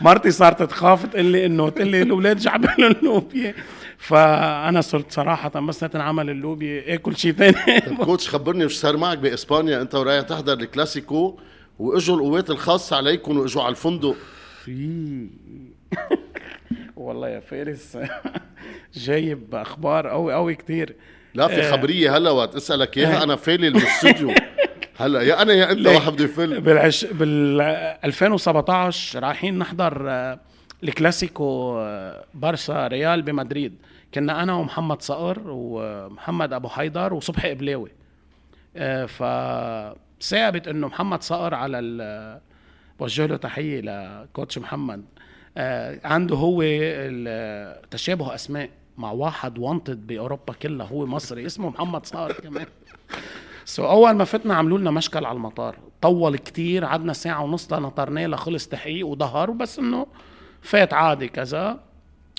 مرتي صارت تخاف تقول لي إنه تقول لي الأولاد جعبوا اللوبيا. فأنا صرت صراحة بس تنعمل اللوبيا اكل شيء ثاني طيب كوتش خبرني وش صار معك بإسبانيا. أنت ورايح تحضر الكلاسيكو وإجوا القوات الخاصة عليكم وإجوا على الفندق. في والله يا فارس. جايب أخبار قوي قوي كتير. لا في آه. خبرية هلا وقت اسالك إياها. أنا فالي بالاستوديو هلا يا أنا يا أنت واحد بده يفل بالعش... بال 2017 رايحين نحضر آه، الكلاسيكو آه، بارسا ريال بمدريد. كنا أنا ومحمد صقر ومحمد أبو حيدر وصبحي قبلاوي ف ثابت إنه محمد صقر على ال... بوجه له تحية ل coach محمد. عنده هو تشابه أسماء مع واحد wanted بأوروبا كلها هو مصري اسمه محمد صقر كمان. so, أول ما فتنا عملوا لنا مشكل على المطار. طول كتير قعدنا ساعة ونص لنطرناه لخلص تحقيق وظهر بس إنه فات عادي كذا.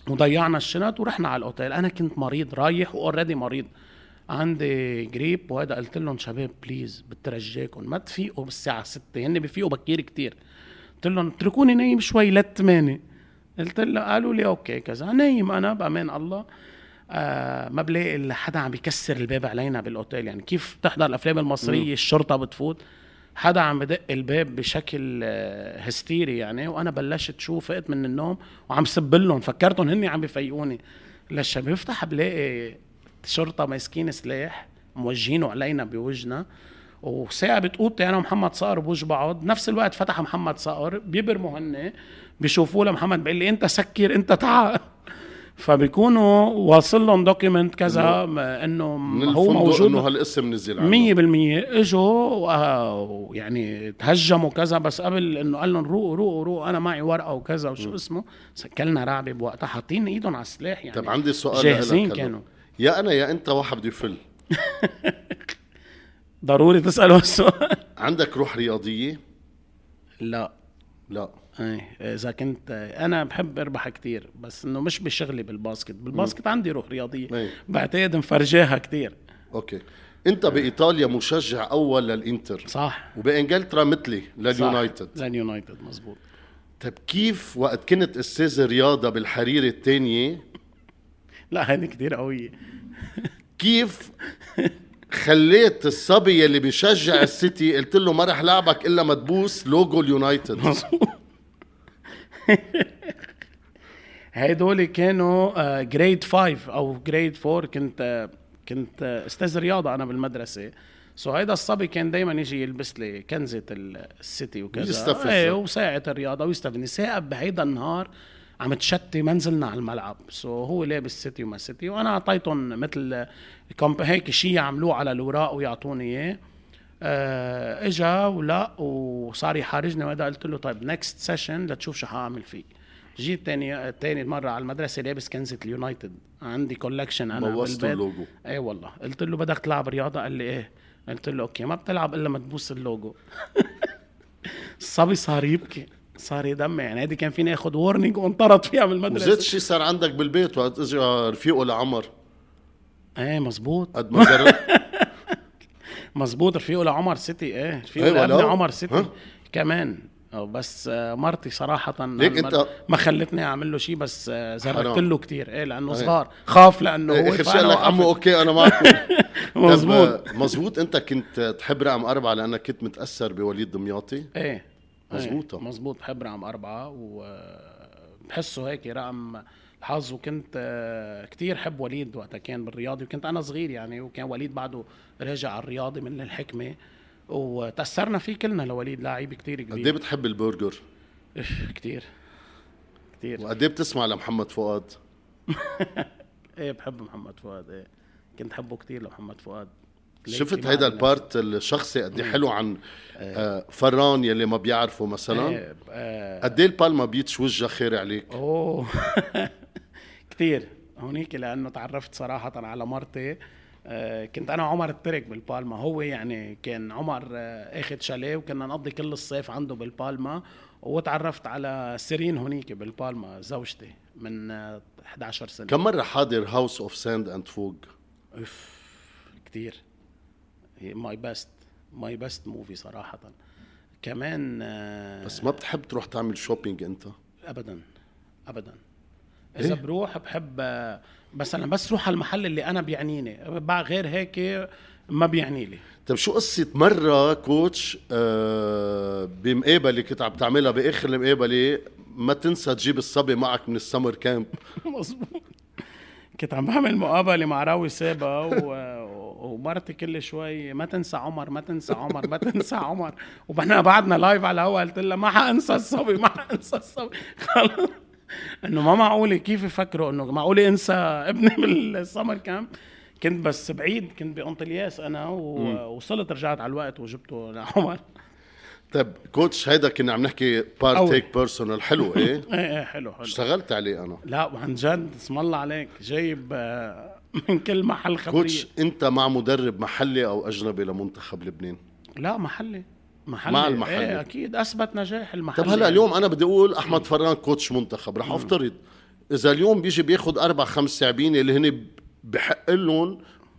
وضيعنا الشنط ورحنا على الأوتيل. أنا كنت مريض رايح و already مريض. عندي جريب وهذا قلت لهم شباب please بترجاكم ما تفيقوا بالساعة 6 هن بفيقوا بكير كتير. قلت لهم اتركوني نايم شوي للثمانية قلت له قالوا لي okay كذا نايم أنا بأمان الله. آه ما بلاقي إلا حدا عم بيكسر الباب علينا بالأوتيل. يعني كيف بتحضر الأفلام المصرية م. الشرطة بتفوت؟ حدا عم بدق الباب بشكل آه هستيري يعني وأنا بلشت شوف فقت من النوم وعم سب لهم. فكرتهم هني عم بفيقوني. للشباب بفتح بلاقي شرطة ماسكين سلاح موجهينه علينا بوجهنا. وساعة بفوت أنا ومحمد صقر بوجه بعض. نفس الوقت فتح محمد صقر بيبرموا هن بيشوفوه لمحمد بيقول لي انت سكر انت تعال. فبيكونوا واصل لهم document كذا إنه هو موجود. إنه هالاسم نزل عنه. 100% إجوا ويعني تهجموا كذا بس قبل إنه قال لهم روقوا روقوا روقوا أنا معي ورقة وكذا وشو اسمه. سكلنا رعبه بوقتها حاطين إيدهم على السلاح يعني. طيب عندي سؤال جاهزين كانوا. يا أنا يا أنت واحد بده يفل ضروري تساله السؤال. عندك روح رياضية؟ لا. لا. إيه إذا كنت أنا بحب أربح كتير بس إنه مش بشغلي بالباسكت. بالباسكت عندي روح رياضية. أيه. بعتقد مفرجاها كتير. okay. أنت بإيطاليا مشجع أول للإنتر. صح. وبإنجلترا مثلي لليونايتد. لليونايتد مزبوط طيب كيف وقت كنت أستاذ رياضه بالحريري الثانية لا هذه كتير قوية. كيف خليت الصبي اللي بيشجع السيتي قلت له ما رح لعبك إلا ما تبوس لوجو اليونايتد. هيدول كانوا grade آه، 5 أو grade 4 كنت آه، كنت آه، أستاذ رياضة أنا بالمدرسة. so هيدا الصبي كان دائما يجي يلبس لي كنزة السيتي وكذا. إيه وساعة الرياضة ويستفزني. ساقب بهيدا النهار عم تشتي ما نزلنا على الملعب. so هو لابس سيتي وما سيتي وأنا أعطيتهم مثل هيك شيء يعملوه على الاوراق ويعطوني إياه. آه إجا ولا وصار يحركشني وهذا قلت له طيب next session لتشوف شو حأعمل فيك. جيت تاني تاني مرة على المدرسة لابس كنزة اليونايتد. عندي collection أنا بوظت اللوجو. اي والله. قلت له بدك تلعب رياضة؟ قال لي إيه. قلت له okay. ما بتلعب إلا ما تبوس اللوجو. الصبي صار يبكي. صار يدمع. يعني هذه كان فيني اخذ warning وانطرد فيها من المدرسة. وزيت شيء صار عندك بالبيت وقت اجى رفيقه لعمر. إيه مزبوط قد ما جرب مزبوط رفيقه لعمر سيتي. إيه رفيقه أيوة لابن عمر سيتي. ها؟ كمان. بس مرتي صراحة ليك أنت؟ ما خلتني أعمل له شيء بس زركت له كثير إيه لأنه أيه. صغار. خاف لأنه هو آخر شيء لك عمو okay أنا معكم. مزبوط مزبوط أنت كنت تحب رقم أربعة لأنك كنت متأثر بوليد دمياطي؟ إيه. مزبوطة إيه. مزبوط بحب رقم أربعة وبحسه هيك رقم الحظ وكنت كتير حب وليد وقتها كان بالرياضي. وكنت أنا صغير يعني وكان وليد بعده راجع على الرياضي من الحكمة. وتأثرنا فيه كلنا لوليد لاعب كتير كبير. قد إيه بتحب البرجر؟ كتير. كتير. وقد إيه بتسمع لمحمد فؤاد؟ إيه بحب محمد فؤاد. إيه كنت حبه كتير لمحمد فؤاد. شفت هيدا ال part الشخصي قد إيه حلو عن آه. فران يلي ما بيعرفه مثلا؟ إيه، آه. قد إيه البالما بيتش وجه خير عليك؟ أوه. كثير هونيك لأنه تعرفت صراحة على مرتي. آه كنت أنا عمر الترك بالبالما هو يعني كان عمر آه أخذ شاليه وكنا نقضي كل الصيف عنده بالبالما وتعرفت على سيرين هونيك بالبالما زوجتي من 11 سنه كم مرة حاضر هاوس اوف ساند اند فوق اف كثير ماي بيست ماي بيست موفي صراحة. كمان آه بس ما بتحب تروح تعمل shopping أنت؟ ابدا ابدا. إذا إيه؟ بروح بحب مثلا بس روح على المحل اللي أنا بيعنيني. غير هيك ما بيعني لي طيب شو قصة مرة coach آه بمقابلة كنت عم تعملها بآخر المقابلة ما تنسى تجيب الصبي معك من ال summer camp. مظبوط. كنت عم بعمل مقابلة مع راوي سابا و... ومرتي كل شوي ما تنسى عمر ما تنسى عمر ما تنسى عمر. وبعدنا بعدنا live على الهوا قلت لها ما حأنسى الصبي ما حأنسى الصبي. خلص إنه ما معقوله كيف يفكروا إنه معقوله انسى ابني بال summer camp كنت بس بعيد كنت بأنطلياس أنا ووصلت رجعت على الوقت وجبته لعمر. طيب coach هيدا كنا عم نحكي part هيك personal حلو إيه؟ إيه إيه حلو حلو. اشتغلت عليه أنا. لا عن جد اسم الله عليك جايب آه، من كل محل خبرية. كوتش انت مع مدرب محلي أو اجنبي لمنتخب لبنان؟ لا محلي. محلي. مع المحلي. إيه أكيد. أثبت نجاح المحلي. طب هلا اليوم أنا بدي أقول أحمد فران coach منتخب رح أفترض إذا اليوم بيجي بياخذ أربع خمس لاعبين اللي هن بحق لهم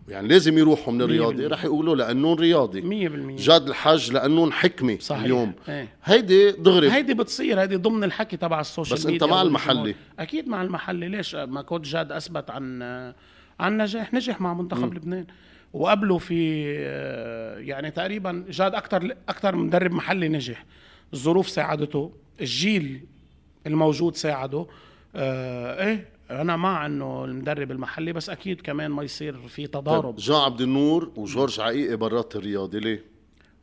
يعني لازم يروحوا من الرياضي رح يقولوا لأنه رياضي 100% جاد الحاج لأنه حكمة صحيح. اليوم. إيه. هيدي دغري. هيدي بتصير هيدي ضمن الحكي تبع ال social بس أنت مع المحلي. أكيد مع المحلي. ليش؟ ما coach جاد أثبت عن عن نجاح نجح مع منتخب م. لبنان. وقبله في آه، يعني تقريبا جاد أكثر أكثر مدرب محلي نجح. الظروف ساعدته الجيل الموجود ساعده. آه إيه أنا مع إنه المدرب المحلي بس أكيد كمان ما يصير في تضارب. جان عبد النور وجورج عقيقي برات الرياضي ليه؟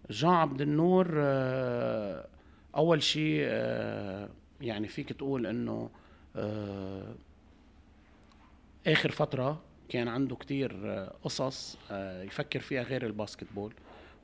جان عبد النور آه أول شيء آه يعني فيك تقول إنه آه آخر فترة كان عنده كتير آه، قصص آه، يفكر فيها غير الباسكتبول.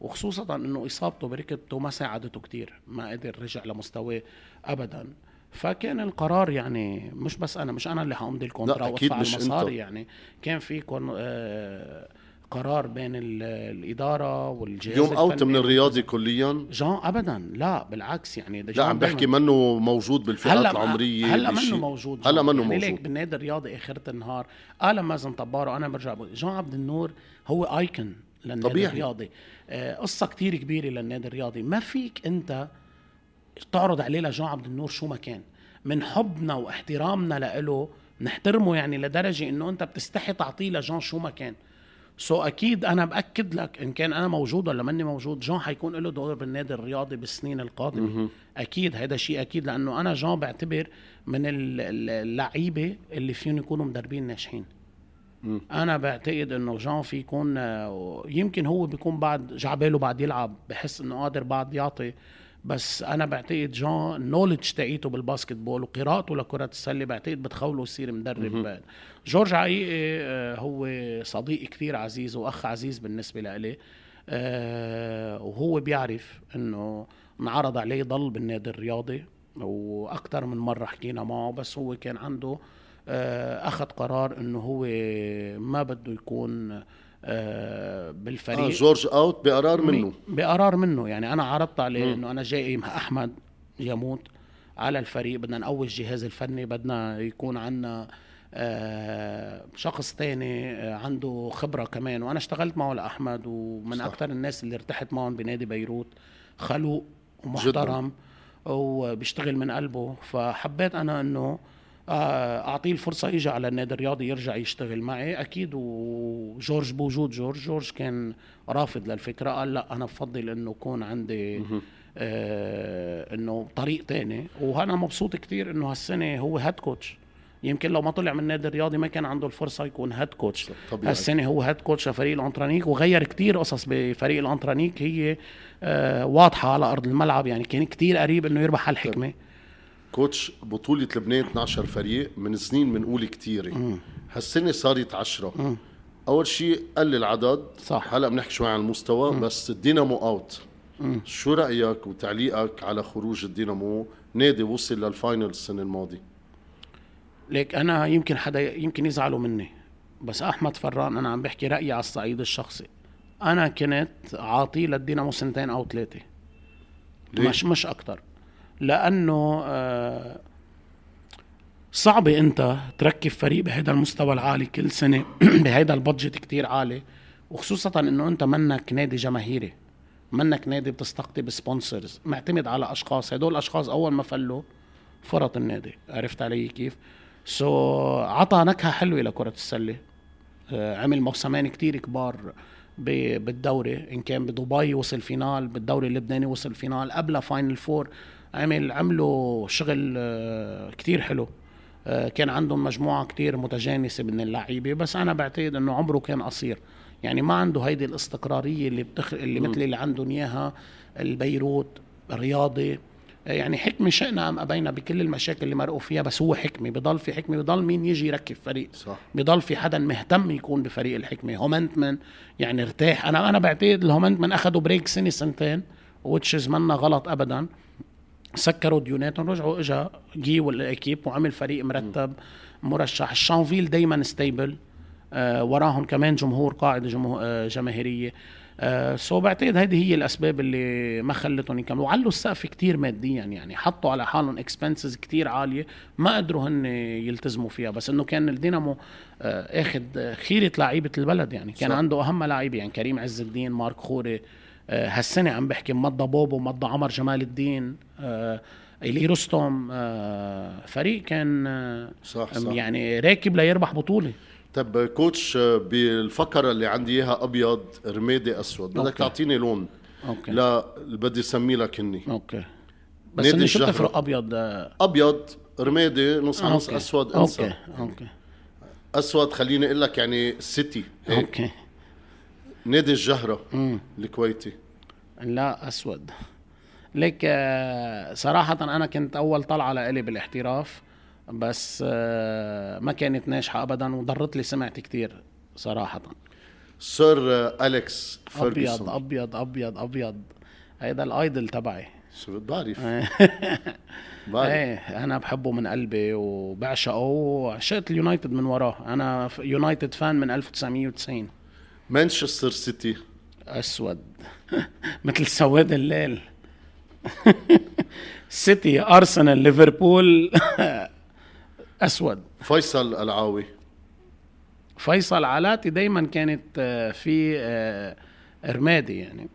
وخصوصا إنه إصابته بركبته ما ساعدته كتير ما قدر رجع لمستواه ابدا. فكان القرار يعني مش بس أنا مش أنا اللي حأمضي الكونترا وأدفع المصاري يعني. كان في كون آه قرار بين الإدارة والجهاز اليوم أوت من الرياضي كليا؟ جان ابدا. لا بالعكس يعني لا عم بحكي منه موجود بالفئات هلأ العمرية هلا منه موجود هلا منه يعني موجود. ليك بالنادي الرياضي آخرة النهار. قال مازن طبارة أنا برجع بقول جان عبد النور هو icon للنادي طبيعي. الرياضي. آه قصة كتير كبيرة للنادي الرياضي. ما فيك أنت تعرض عليه لجان عبد النور شو ما كان. من حبنا واحترامنا له نحترمه يعني لدرجة إنه أنت بتستحي تعطيه لجان شو ما كان. so أكيد أنا بأكد لك إن كان أنا موجود ولا ماني موجود جان حيكون له دور بالنادي الرياضي بالسنين القادمة. أكيد هذا شيء أكيد لأنه أنا جان بعتبر من اللعيبة اللي فيهم يكونوا مدربين ناجحين. أنا بعتقد إنه جان في يكون يمكن هو بيكون بعد عباله بعد يلعب بحس إنه قادر بعد يعطي بس أنا بعتقد جان ال knowledge تاعيته بال basketball وقراءته لكرة السلة بعتقد بتخوله يصير مدرب جورج حقيقي آه، هو صديق كثير عزيز وأخ عزيز بالنسبة لإلي. آه، وهو بيعرف إنه انعرض عليه ضل بالنادي الرياضي وأكثر من مرة حكينا معه بس هو كان عنده آه، أخذ قرار إنه هو ما بده يكون بالفريق آه جورج أوت بقرار منه. بقرار منه. يعني أنا عرضت عليه إنه أنا جاي مع أحمد يموت على الفريق. بدنا نقوي الجهاز الفني بدنا يكون عندنا آه شخص تاني آه عنده خبرة كمان. وأنا اشتغلت معه لأحمد ومن أكثر الناس اللي ارتحت معهم بنادي بيروت خلوق ومحترم جداً. وبيشتغل من قلبه. فحبيت أنا إنه آه، أعطيه الفرصة يجي على النادي الرياضي يرجع يشتغل معي. أكيد وجورج بوجود جورج جورج كان رافض للفكرة قال لا أنا بفضل إنه يكون عندي آه إنه طريق تاني. وأنا مبسوط كثير إنه هالسنة هو head coach يمكن لو ما طلع من النادي الرياضي ما كان عنده الفرصة يكون head coach هالسنة هو head coach لفريق الأنترانيك وغير كتير قصص بفريق الأنترانيك هي آه واضحة على أرض الملعب. يعني كان كتير قريب إنه يربح هالحكمة. coach بطولة لبنان 12 فريق من سنين بنقول كتيرة. هالسنة صارت 10 أول شيء قل العدد. صح. هلأ بنحكي شوي عن المستوى مم. بس الدينامو out مم. شو رأيك وتعليقك على خروج الدينامو؟ نادي وصل لل final السنة الماضية. ليك أنا يمكن حدا يمكن يزعلوا مني بس أحمد فران أنا عم بحكي رأيي على الصعيد الشخصي. أنا كنت عاطي للدينامو سنتين أو ثلاثة. مش مش أكثر لأنه آه صعب أنت تركب فريق بهذا المستوى العالي كل سنة بهذا ال budget كتير عالي وخصوصا إنه أنت منك نادي جماهيري منك نادي بتستقطب sponsors معتمد على أشخاص هدول الأشخاص أول ما فلوا فرط النادي عرفت علي كيف؟ so عطى نكهة حلوة لكرة السلة آه، عمل موسمين كتير كبار بالدوري إن كان بدبي وصل final بالدوري اللبناني وصل final قبل final four عمل عملوا شغل آه، كتير حلو. آه، كان عندهم مجموعة كتير متجانسة من اللعيبة بس أنا بعتقد إنه عمره كان قصير. يعني ما عنده هيدي الاستقرارية اللي بتخ... اللي مثل اللي عندهم إياها البيروت الرياضي يعني حكمة شئنا أم أبينا بكل المشاكل اللي مرقوا فيها بس هو حكمة. بضل في حكمة بضل مين يجي يركب فريق. صح. بضل في حدا مهتم يكون بفريق الحكمة. هومنتمن يعني ارتاح. أنا أنا بعتقد الهومنتمن أخذوا break سنة سنتين which is منا غلط أبدا. سكروا ديوناتهم رجعوا اجى جي وال équipe وعمل فريق مرتب مرشح. الشانفيل دايما stable آه وراهم كمان جمهور قاعدة جمهور آه جماهيرية. آه so بعتقد هذه هي الأسباب اللي ما خلتهم يكملوا. وعلوا السقف كتير ماديا يعني حطوا على حالهم expenses كتير عالية ما قدروا هن يلتزموا فيها. بس إنه كان الدينامو آه آخذ خيرة لعيبة البلد يعني. كان صح. عنده أهم لعيبه يعني كريم عز الدين مارك خوري آه، هالسنة عم بحكي مضى بوبو مضى عمر جمال الدين آه، إيلي رستم آه، فريق كان صح صح. يعني راكب ليربح بطولة. طب coach بالفقرة اللي عندي إياها أبيض رمادي أسود بدك تعطيني لون. okay. لا بدي أسميه لك هني okay. بس إني شو بتفرق أبيض؟ أبيض رمادي نص نص. أسود انسى okay okay. أسود خليني أقول لك يعني سيتي هيك. okay. نادي الجهرة مم. الكويتي. لا أسود. ليك آه، صراحة أنا كنت أول طلعة لإلي بالاحتراف بس آه، ما كانت ناجحة أبدا وضرت لي سمعت كتير صراحة. سير أليكس فيرجسون أبيض أبيض أبيض أبيض. هيدا ال idol تبعي. شو بعرف بعرف إيه أنا بحبه من قلبي وبعشقه وعشقت اليونايتد من وراه. أنا يونايتد fan من 1990 مانشستر سيتي أسود. مثل سواد الليل. سيتي ارسنال ليفربول أسود. فيصل العاوي. فيصل علاتي دايما كانت آه، في آه، رمادي يعني.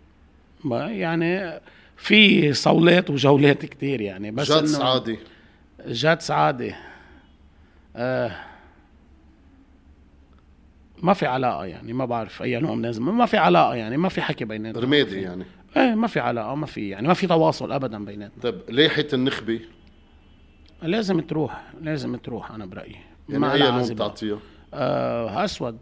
يعني في صولات وجولات كتير يعني بس جاد سعادي. جاد سعادي. آه. ما في علاقة يعني ما بعرف أي نوع من ما في علاقة يعني ما في حكي بيناتنا. رمادي يعني. إيه ما في علاقة ما في يعني ما في تواصل ابدا بيناتنا. طيب لائحه النخبة؟ لازم تروح لازم تروح أنا برأيي. يعني اي لون بتعطيها آه أسود.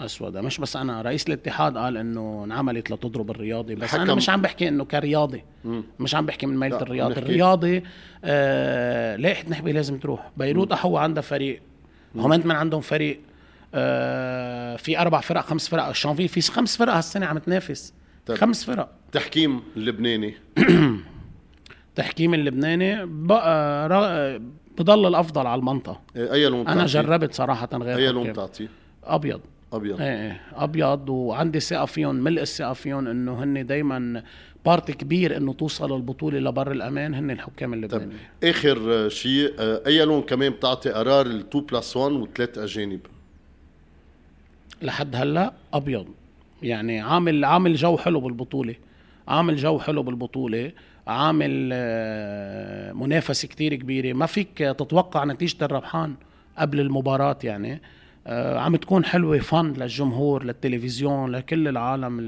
اسودة مش بس أنا رئيس الاتحاد قال إنه انعملت لتضرب الرياضي بس أنا مش عم بحكي إنه كرياضي. مم. مش عم بحكي من ميلة الرياضي. الرياضي آه لائحة نحبي لازم تروح. بيروت احو عندها فريق. هم من عندهم فريق في أربع فرق خمس فرق الشانفيل في خمس فرق هالسنة عم تنافس. طيب. خمس فرق. تحكيم اللبناني. تحكيم اللبناني بقى بضل الأفضل على المنطقة. إيه، أي لون أنا جربت صراحة غير أي لون بتعطيه؟ أبيض. أبيض. إيه إيه. أبيض وعندي ثقة فيهم ملء الثقة فيهم إنه هن دائما part كبير إنه توصل البطولة لبر الأمان هن الحكام اللبنانيين. طيب آخر شيء آه، أي لون كمان بتعطي قرار ال 2 plus 1 وثلاث أجانب؟ لحد هلا أبيض. يعني عامل عامل جو حلو بالبطولة. عامل جو حلو بالبطولة. عامل آه، منافسة كتير كبيرة. ما فيك تتوقع نتيجة الربحان قبل المباراة يعني. آه، عم تكون حلوة fun للجمهور للتلفزيون لكل العالم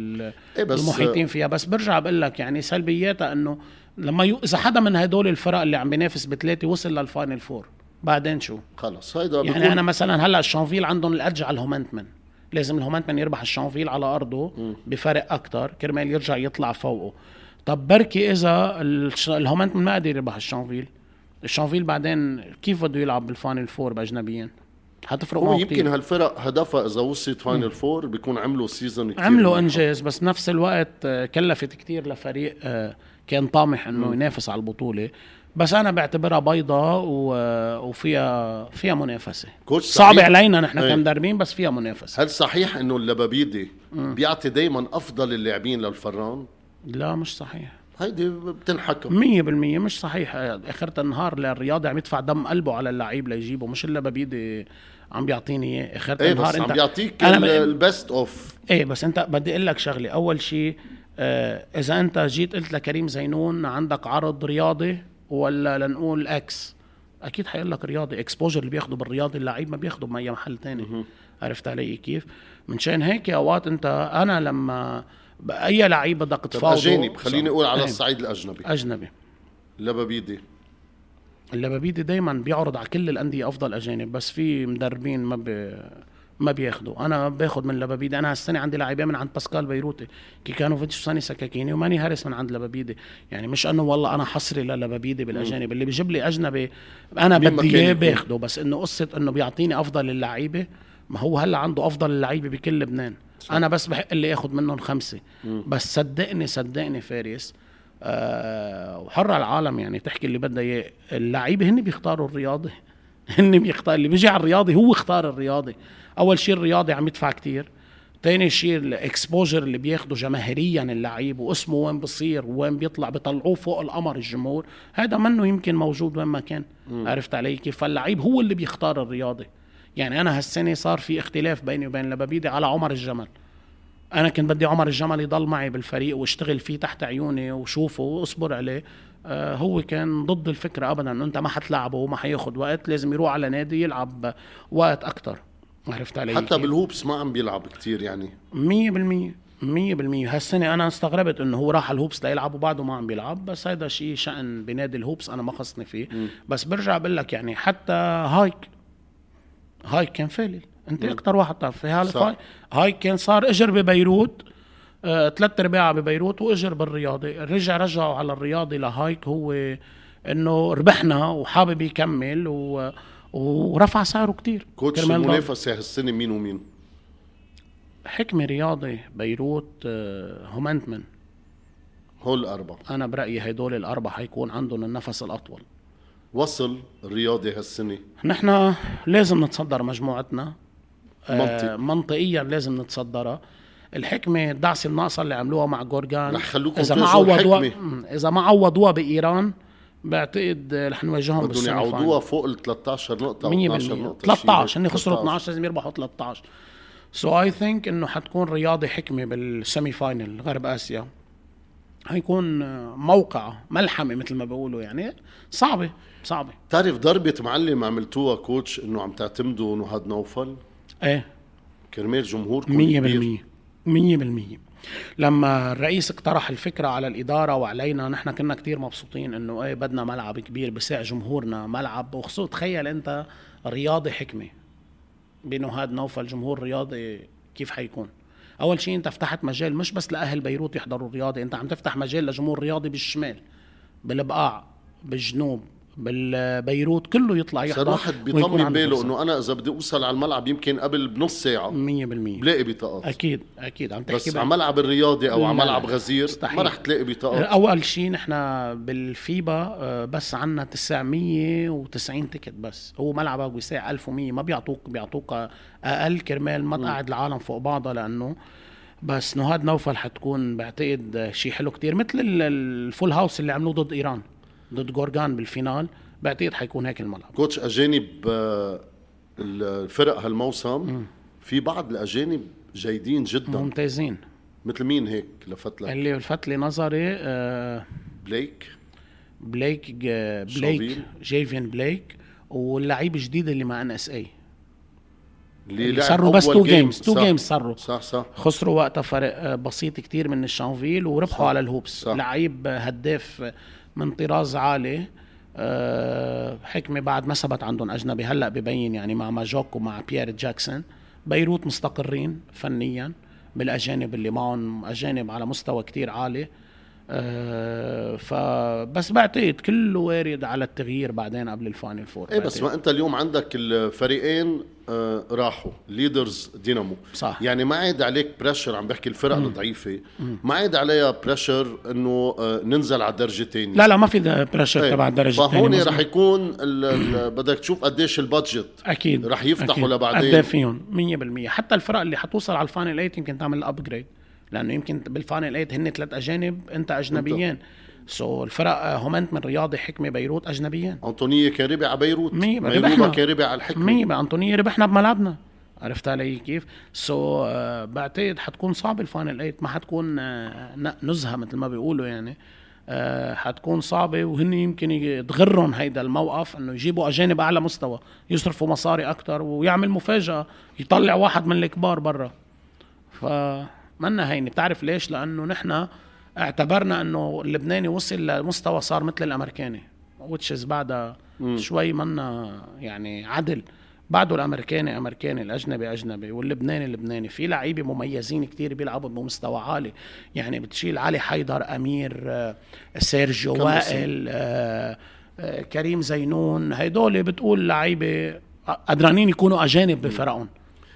إيه بس المحيطين فيها. بس برجع بقول لك يعني سلبياتها إنه لما يو... إذا حدا من هدول الفرق اللي عم بينافس بثلاثة وصل لل final four بعدين شو؟ خلص. هيدا يعني بكون... أنا مثلا هلأ الشانفيل عندهم ال edge على الهومنتمن لازم الهومنتمن يربح الشانفيل على أرضه بفرق أكثر كرمال يرجع يطلع فوقه. طب بركي إذا الهومنتمن ما قدر يربح الشانفيل. الشانفيل بعدين كيف بده يلعب بال final four باجنبيين حتفرق معه يمكن هالفرق هدفها إذا وصلت final four بيكون عملوا season كثير عملوا إنجاز بس بنفس الوقت آه، كلفت كثير لفريق آه، كان طامح إنه ينافس على البطولة. بس أنا بعتبرها بيضاء وفيها فيها منافسة. صعب علينا نحن إيه. كمدربين بس فيها منافسة. هل صحيح إنه اللبابيدي بيعطي دائما أفضل اللاعبين للفران؟ لا مش صحيح. هيدي بتنحكى 100% مش صحيح. آخرة النهار الرياضي عم يدفع دم قلبه على اللعيب ليجيبه مش اللبابيدي عم بيعطيني اياه آخرة إيه النهار بس انت عم بيعطيك ال best of إيه بس أنت بدي أقول لك شغلة. أول شيء آه إذا أنت جيت قلت لكريم زينون عندك عرض رياضي ولا لنقول X أكيد حيقول لك رياضي exposure اللي بياخده بالرياضي اللعيب ما بياخده باي محل تاني. عرفت علي كيف؟ منشان هيك اوقات أنت أنا لما أي لعيب بدك تفاوضه اجانب خليني أقول على الصعيد الأجنبي. أجنبي. لبابيدي اللبابيدي دائما بيعرض على كل الأندية أفضل أجانب بس في مدربين ما بي ما بياخذوا أنا باخذ من لبابيدي. أنا هالسنه عندي لاعبين من عند باسكال بيروتي. كيكانوفيتش وساني سكاكيني وماني هاريس من عند لبابيدي. يعني مش أنه والله أنا حصري للبابيدي بالأجانب. اللي بيجيب لي أجنبي أنا بدي إياه باخده. بس إنه قصة إنه بيعطيني أفضل اللعيبه ما هو هلأ عنده أفضل اللعيبه بكل لبنان. صح. أنا بس بحق اللي ياخذ منهم خمسة. مم. بس صدقني صدقني فارس أه وحر العالم يعني تحكي اللي بدها إياه. اللعيبة هن بيختاروا الرياضي هن بيختار اللي بيجي على الرياضي هو اختار الرياضي. أول شيء الرياضي عم يدفع كتير. تاني شيء الإكسبوجر اللي بياخده جماهيريا اللعيب واسمه وين بصير وين بيطلع بيطلعوه فوق القمر الجمهور. هذا منه يمكن موجود وين ما كان. م. عرفت علي كيف؟ فاللعيب هو اللي بيختار الرياضي. يعني أنا هالسنة صار في اختلاف بيني وبين لبابيدي على عمر الجمل. أنا كنت بدي عمر الجمل يضل معي بالفريق واشتغل فيه تحت عيوني وشوفه وأصبر عليه. هو كان ضد الفكرة ابدا إنه أنت ما حتلعبه وما حياخد وقت لازم يروح على نادي يلعب وقت أكتر. عرفت علي حتى بالهوبس ما عم بيلعب كتير يعني. 100% 100% هالسنة أنا استغربت إنه هو راح الهوبس ليلعب وبعده ما عم بيلعب بس هذا شيء شأن بنادي الهوبس أنا ما خصني فيه. م. بس برجع بقول لك يعني حتى هايك هاي كان فالل أنت أكثر واحد تعرف في هاي هاي كان صار إجر ببيروت. آه، ثلاث ارباع ببيروت وإجر بالرياضي. رجع رجعوا على الرياضي لهايك هو إنه ربحنا وحابب يكمل و... ورفع سعره كتير. كوتش المنافسة هالسنه مين ومين؟ حكمي رياضي بيروت آه، هومنتمن هول الأربعة. أنا برأيي هدول الأربعة حيكون عندهم النفس الأطول. وصل الرياضي هالسنة؟ نحن لازم نتصدر مجموعتنا. منطق. آه منطقيا لازم نتصدرها. الحكمة الدعسه الناقصة اللي عملوها مع جورجان. رح خلوكم إذا ما عوضوها إذا ما عوضوها بإيران بعتقد رح نواجههم بدهم يعوضوها فوق ال 13 نقطة أو 12 نقطة 13 هن خسروا 12 لازم يربحوا 13 so I think إنه حتكون رياضي حكمة بال semi-final غرب آسيا. هيكون موقع ملحمة مثل ما بيقولوا يعني. صعبة صعبة. بتعرف ضربه معلم عملتوها كوتش إنه عم تعتمدوا نهاد نوفل؟ إيه. كرمال جمهوركم 100% 100% لما الرئيس اقترح الفكرة على الإدارة وعلينا نحن كنا كتير مبسوطين إنه إيه بدنا ملعب كبير بساع جمهورنا ملعب. وخصوصا تخيل أنت رياضي حكمة بنهاد نوفل جمهور رياضي كيف حيكون؟ أول شيء أنت فتحت مجال مش بس لأهل بيروت يحضروا الرياضة أنت عم تفتح مجال لجمهور رياضي بالشمال بالبقاع بالجنوب. بالبيروت كله يطلع يحضر واحد بيطمن باله إنه أنا إذا بدي أوصل على الملعب يمكن قبل بنص ساعة. 100% بلاقي بطاقات أكيد أكيد. عم تحكي بس على ملعب الرياضي أو على ملعب غزير مستحيل. ما رح تلاقي بطاقات أول شيء نحن بالفيبا آه، بس عنا 990 ticket بس. هو ملعبك بيساع 1100 ما بيعطوك بيعطوك أقل كرمال ما تقعد العالم فوق بعضها لأنه بس نهاد نوفل حتكون بعتقد شيء حلو كتير. مثل ال full house اللي عملوه ضد إيران. ضد جورجان بال final بعتقد حيكون هيك الملعب. coach أجانب آه، الفرق هالموسم في بعض الأجانب جيدين جدا. ممتازين. مثل مين هيك لفت لك؟ اللي لفت لي نظري آه بليك. بليك بليك جيفين بليك واللعيب الجديد اللي مع ان اس اي اللي صاروا بس تو جيمز تو جيمز صاروا صح. صح خسروا وقتها فرق آه، بسيط كتير من الشانفيل وربحوا صح. على الهوبس. صح. لعيب هداف من طراز عالي أه حكمة بعد ما ثبت عندهم أجنبي. هلأ ببين يعني مع ماجوك ومع بيير جاكسون بيروت مستقرين فنيا بالأجانب اللي معهم أجانب على مستوى كتير عالي. أه فبس بعتقد كله وارد على التغيير بعدين قبل ال final four إيه بس ما أنت اليوم عندك الفريقين آه راحوا leaders دينامو صح. يعني ما عاد عليك pressure عم بحكي الفرق. الضعيفة. ما عاد عليها pressure إنه آه ننزل على الدرجة الثانية لا لا ما في pressure إيه. تبع الدرجة الثانية فهون رح يكون بدك تشوف قديش ال budget أكيد. رح يفتحوا لبعدين. قد فيهم؟ 100% حتى الفرق اللي حتوصل على ال final 8 يمكن تعمل ال upgrade لأنه يمكن بال final 8 هن ثلاث أجانب أنت أجنبيين. so الفرق هومنت من رياضي حكمة بيروت أجنبيين. أنطونية كان ربع على بيروت. ربحنا كان ربع على الحكمة. مية أنطونية ربحنا بملعبنا. عرفت علي كيف؟ so, uh, بعتقد حتكون صعبه ال final 8 ما حتكون uh, نزهة مثل ما بيقولوا يعني. uh, حتكون صعبة وهن يمكن تغرهم هيدا الموقف إنه يجيبوا أجانب أعلى مستوى يصرفوا مصاري أكثر ويعمل مفاجأة يطلع واحد من الكبار برا. ف منا هيني. بتعرف ليش؟ لأنه نحن اعتبرنا إنه اللبناني وصل لمستوى صار مثل الأمريكاني وتشز بعدها شوي منا يعني عدل. بعده الأمريكاني أمريكاني الأجنبي أجنبي واللبناني لبناني. في لعيبة مميزين كتير بيلعبوا بمستوى عالي. يعني بتشيل علي حيدر أمير آه، سيرجيو وائل آه، آه، كريم زينون. هيدول بتقول لعيبة قدرانين يكونوا أجانب بفرقهم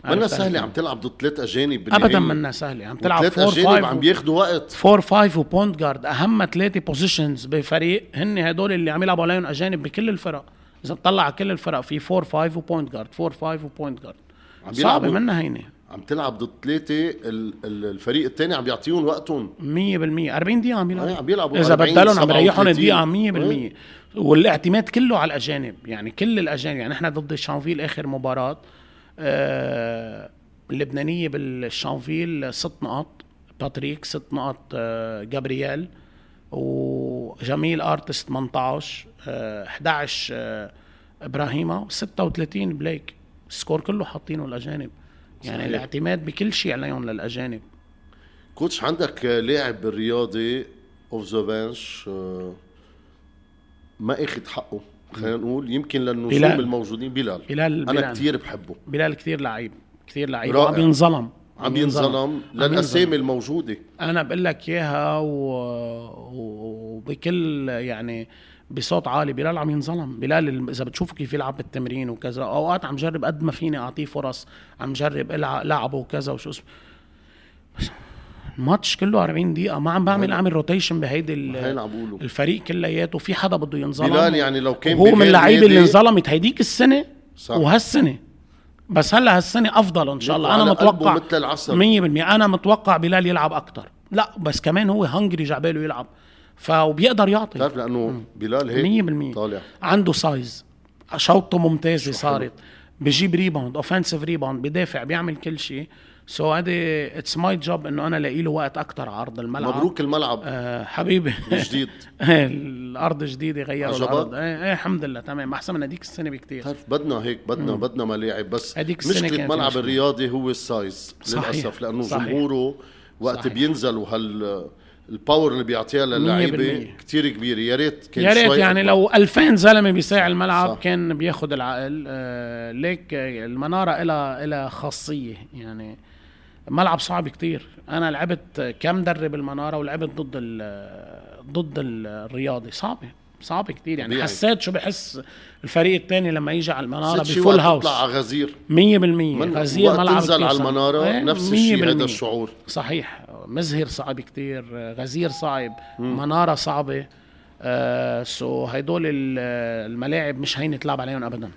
منا سهلة عم تلعب ضد ثلاث أجانب ابدا منا سهلة عم تلعب ثلاث أجانب عم بياخذوا وقت. four five و point guard أهم ثلاثة positions بفريق هن هدول اللي عم يلعبوا عليهم أجانب بكل الفرق. إذا بتطلع على كل الفرق في four five و point guard four five و point guard صعبة منا هينه عم تلعب ضد ثلاثة الفريق الثاني عم بيعطيهم وقتهم. 100% 40 دقيقة عم بيلعبوا عم بيلعبوا إذا بدلهم عم بيريحهم الدقيقة 100% والاعتماد كله على الأجانب يعني كل الأجانب. يعني إحنا ضد الشانفيل آخر مباراة. آه اللبنانية بالشانفيل ست نقط باتريك ست نقط آه، جابرييل وجميل آرتست 18 11 آه، ابراهيما 36 بليك. ال score كله حاطينه الاجانب يعني صحيح. الاعتماد بكل شيء عليهم للأجانب. coach عندك لاعب بالرياضي أوف ذا بنش ما أخذ حقه؟ خلينا نقول يمكن للنجوم بلال. الموجودين بلال. بلال أنا كثير بحبه. بلال كثير لعيب كثير لعيبه عم ينظلم عم ينظلم للأسامي الموجودة. أنا بقول لك إياها وبكل يعني بصوت عالي بلال عم ينظلم. بلال إذا بتشوفوا كيف يلعب بالتمرين وكذا أوقات عم جرب قد ما فيني أعطيه فرص عم جرب لعبه وكذا وشو اسمه. الماتش كله 40 دقيقة. ما عم بعمل أعمل rotation بهيدي الفريق كلياته. في حدا بده ينظلم. بلال يعني لو كان هو من اللعيبة اللي انظلمت هيديك السنة صح. وهالسنة. بس هلا هالسنة أفضل إن شاء الله. أنا متوقع مثل العصر 100% أنا متوقع بلال يلعب أكثر لا بس كمان هو hungry جعباله يلعب. فبيقدر يعطي. بتعرف لأنه بلال هيك 100% طالع. عنده size شوطه ممتازة صارت. بجيب rebound offensive rebound بدافع بيعمل كل شيء. so هذه it's my job انه أنا الاقي له وقت أكثر عرض الملعب. مبروك الملعب. آه حبيبي. جديد. الأرض جديده غيروا الأرض. إيه, إيه الحمد لله تمام. احسن من هذيك السنة بكثير بتعرف بدنا هيك بدنا مم. بدنا ملاعب بس مشكلة ملعب الرياضي هو ال size للأسف لأنه صحيح. جمهوره وقت صحيح. بينزل وهال ال power اللي بيعطيها للعيبة كثير كبيره يا ريت كان يا ريت يعني لو 2000 زلمة بيساع الملعب صح. كان بياخذ العقل آه ليك المنارة لها لها خاصية يعني. ملعب صعب كتير. أنا لعبت كم درب المناره ولعبت ضد ضد الرياضي. صعبه صعب كتير. يعني. حسيت شو بحس الفريق الثاني لما يجي على المنارة بفول هاوس. تطلع على غزير. 100% غزير ملعب تنزل على المنارة إيه نفس الشيء هذا الشعور. صحيح. مزهر صعب كتير. غزير صعب. مم. منارة صعبة. آه سو هيدول الملاعب مش هين تلعب عليهم ابدا.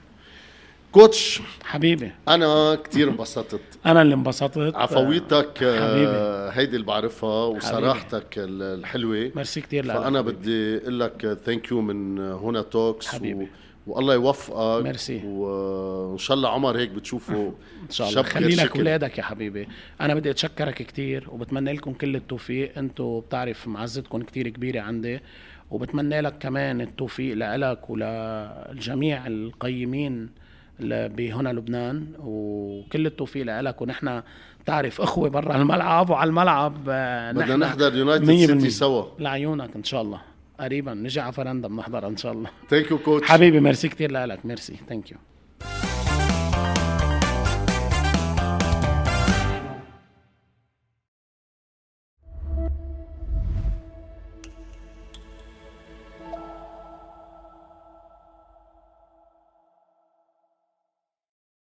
كوتش. حبيبي. أنا كتير انبسطت. أنا اللي انبسطت. عفويتك حبيبي. هيدي اللي بعرفها وصراحتك الحلوة. ميرسي كثير لك فأنا بدي أقول لك thank you من هنا Talks حبيبي. و... والله يوفقك. ميرسي. وإن شاء الله عمر هيك بتشوفه إن شاء الله. خلي لك أولادك يا حبيبي. أنا بدي أتشكرك كثير وبتمنى لكم كل التوفيق. أنتم بتعرف معزتكم كثير كبيرة عندي. وبتمنى لك كمان التوفيق لك وللجميع القيمين. بهنا لبنان وكل التوفيق لك. ونحن تعرف أخوة برا الملعب وعلى الملعب آه، بدنا نحضر يونايتد سيتي سوا. لعيونك إن شاء الله. قريبا. نجي على فرندا بنحضر إن شاء الله. thank you coach حبيبي ميرسي كثير لك. merci. thank you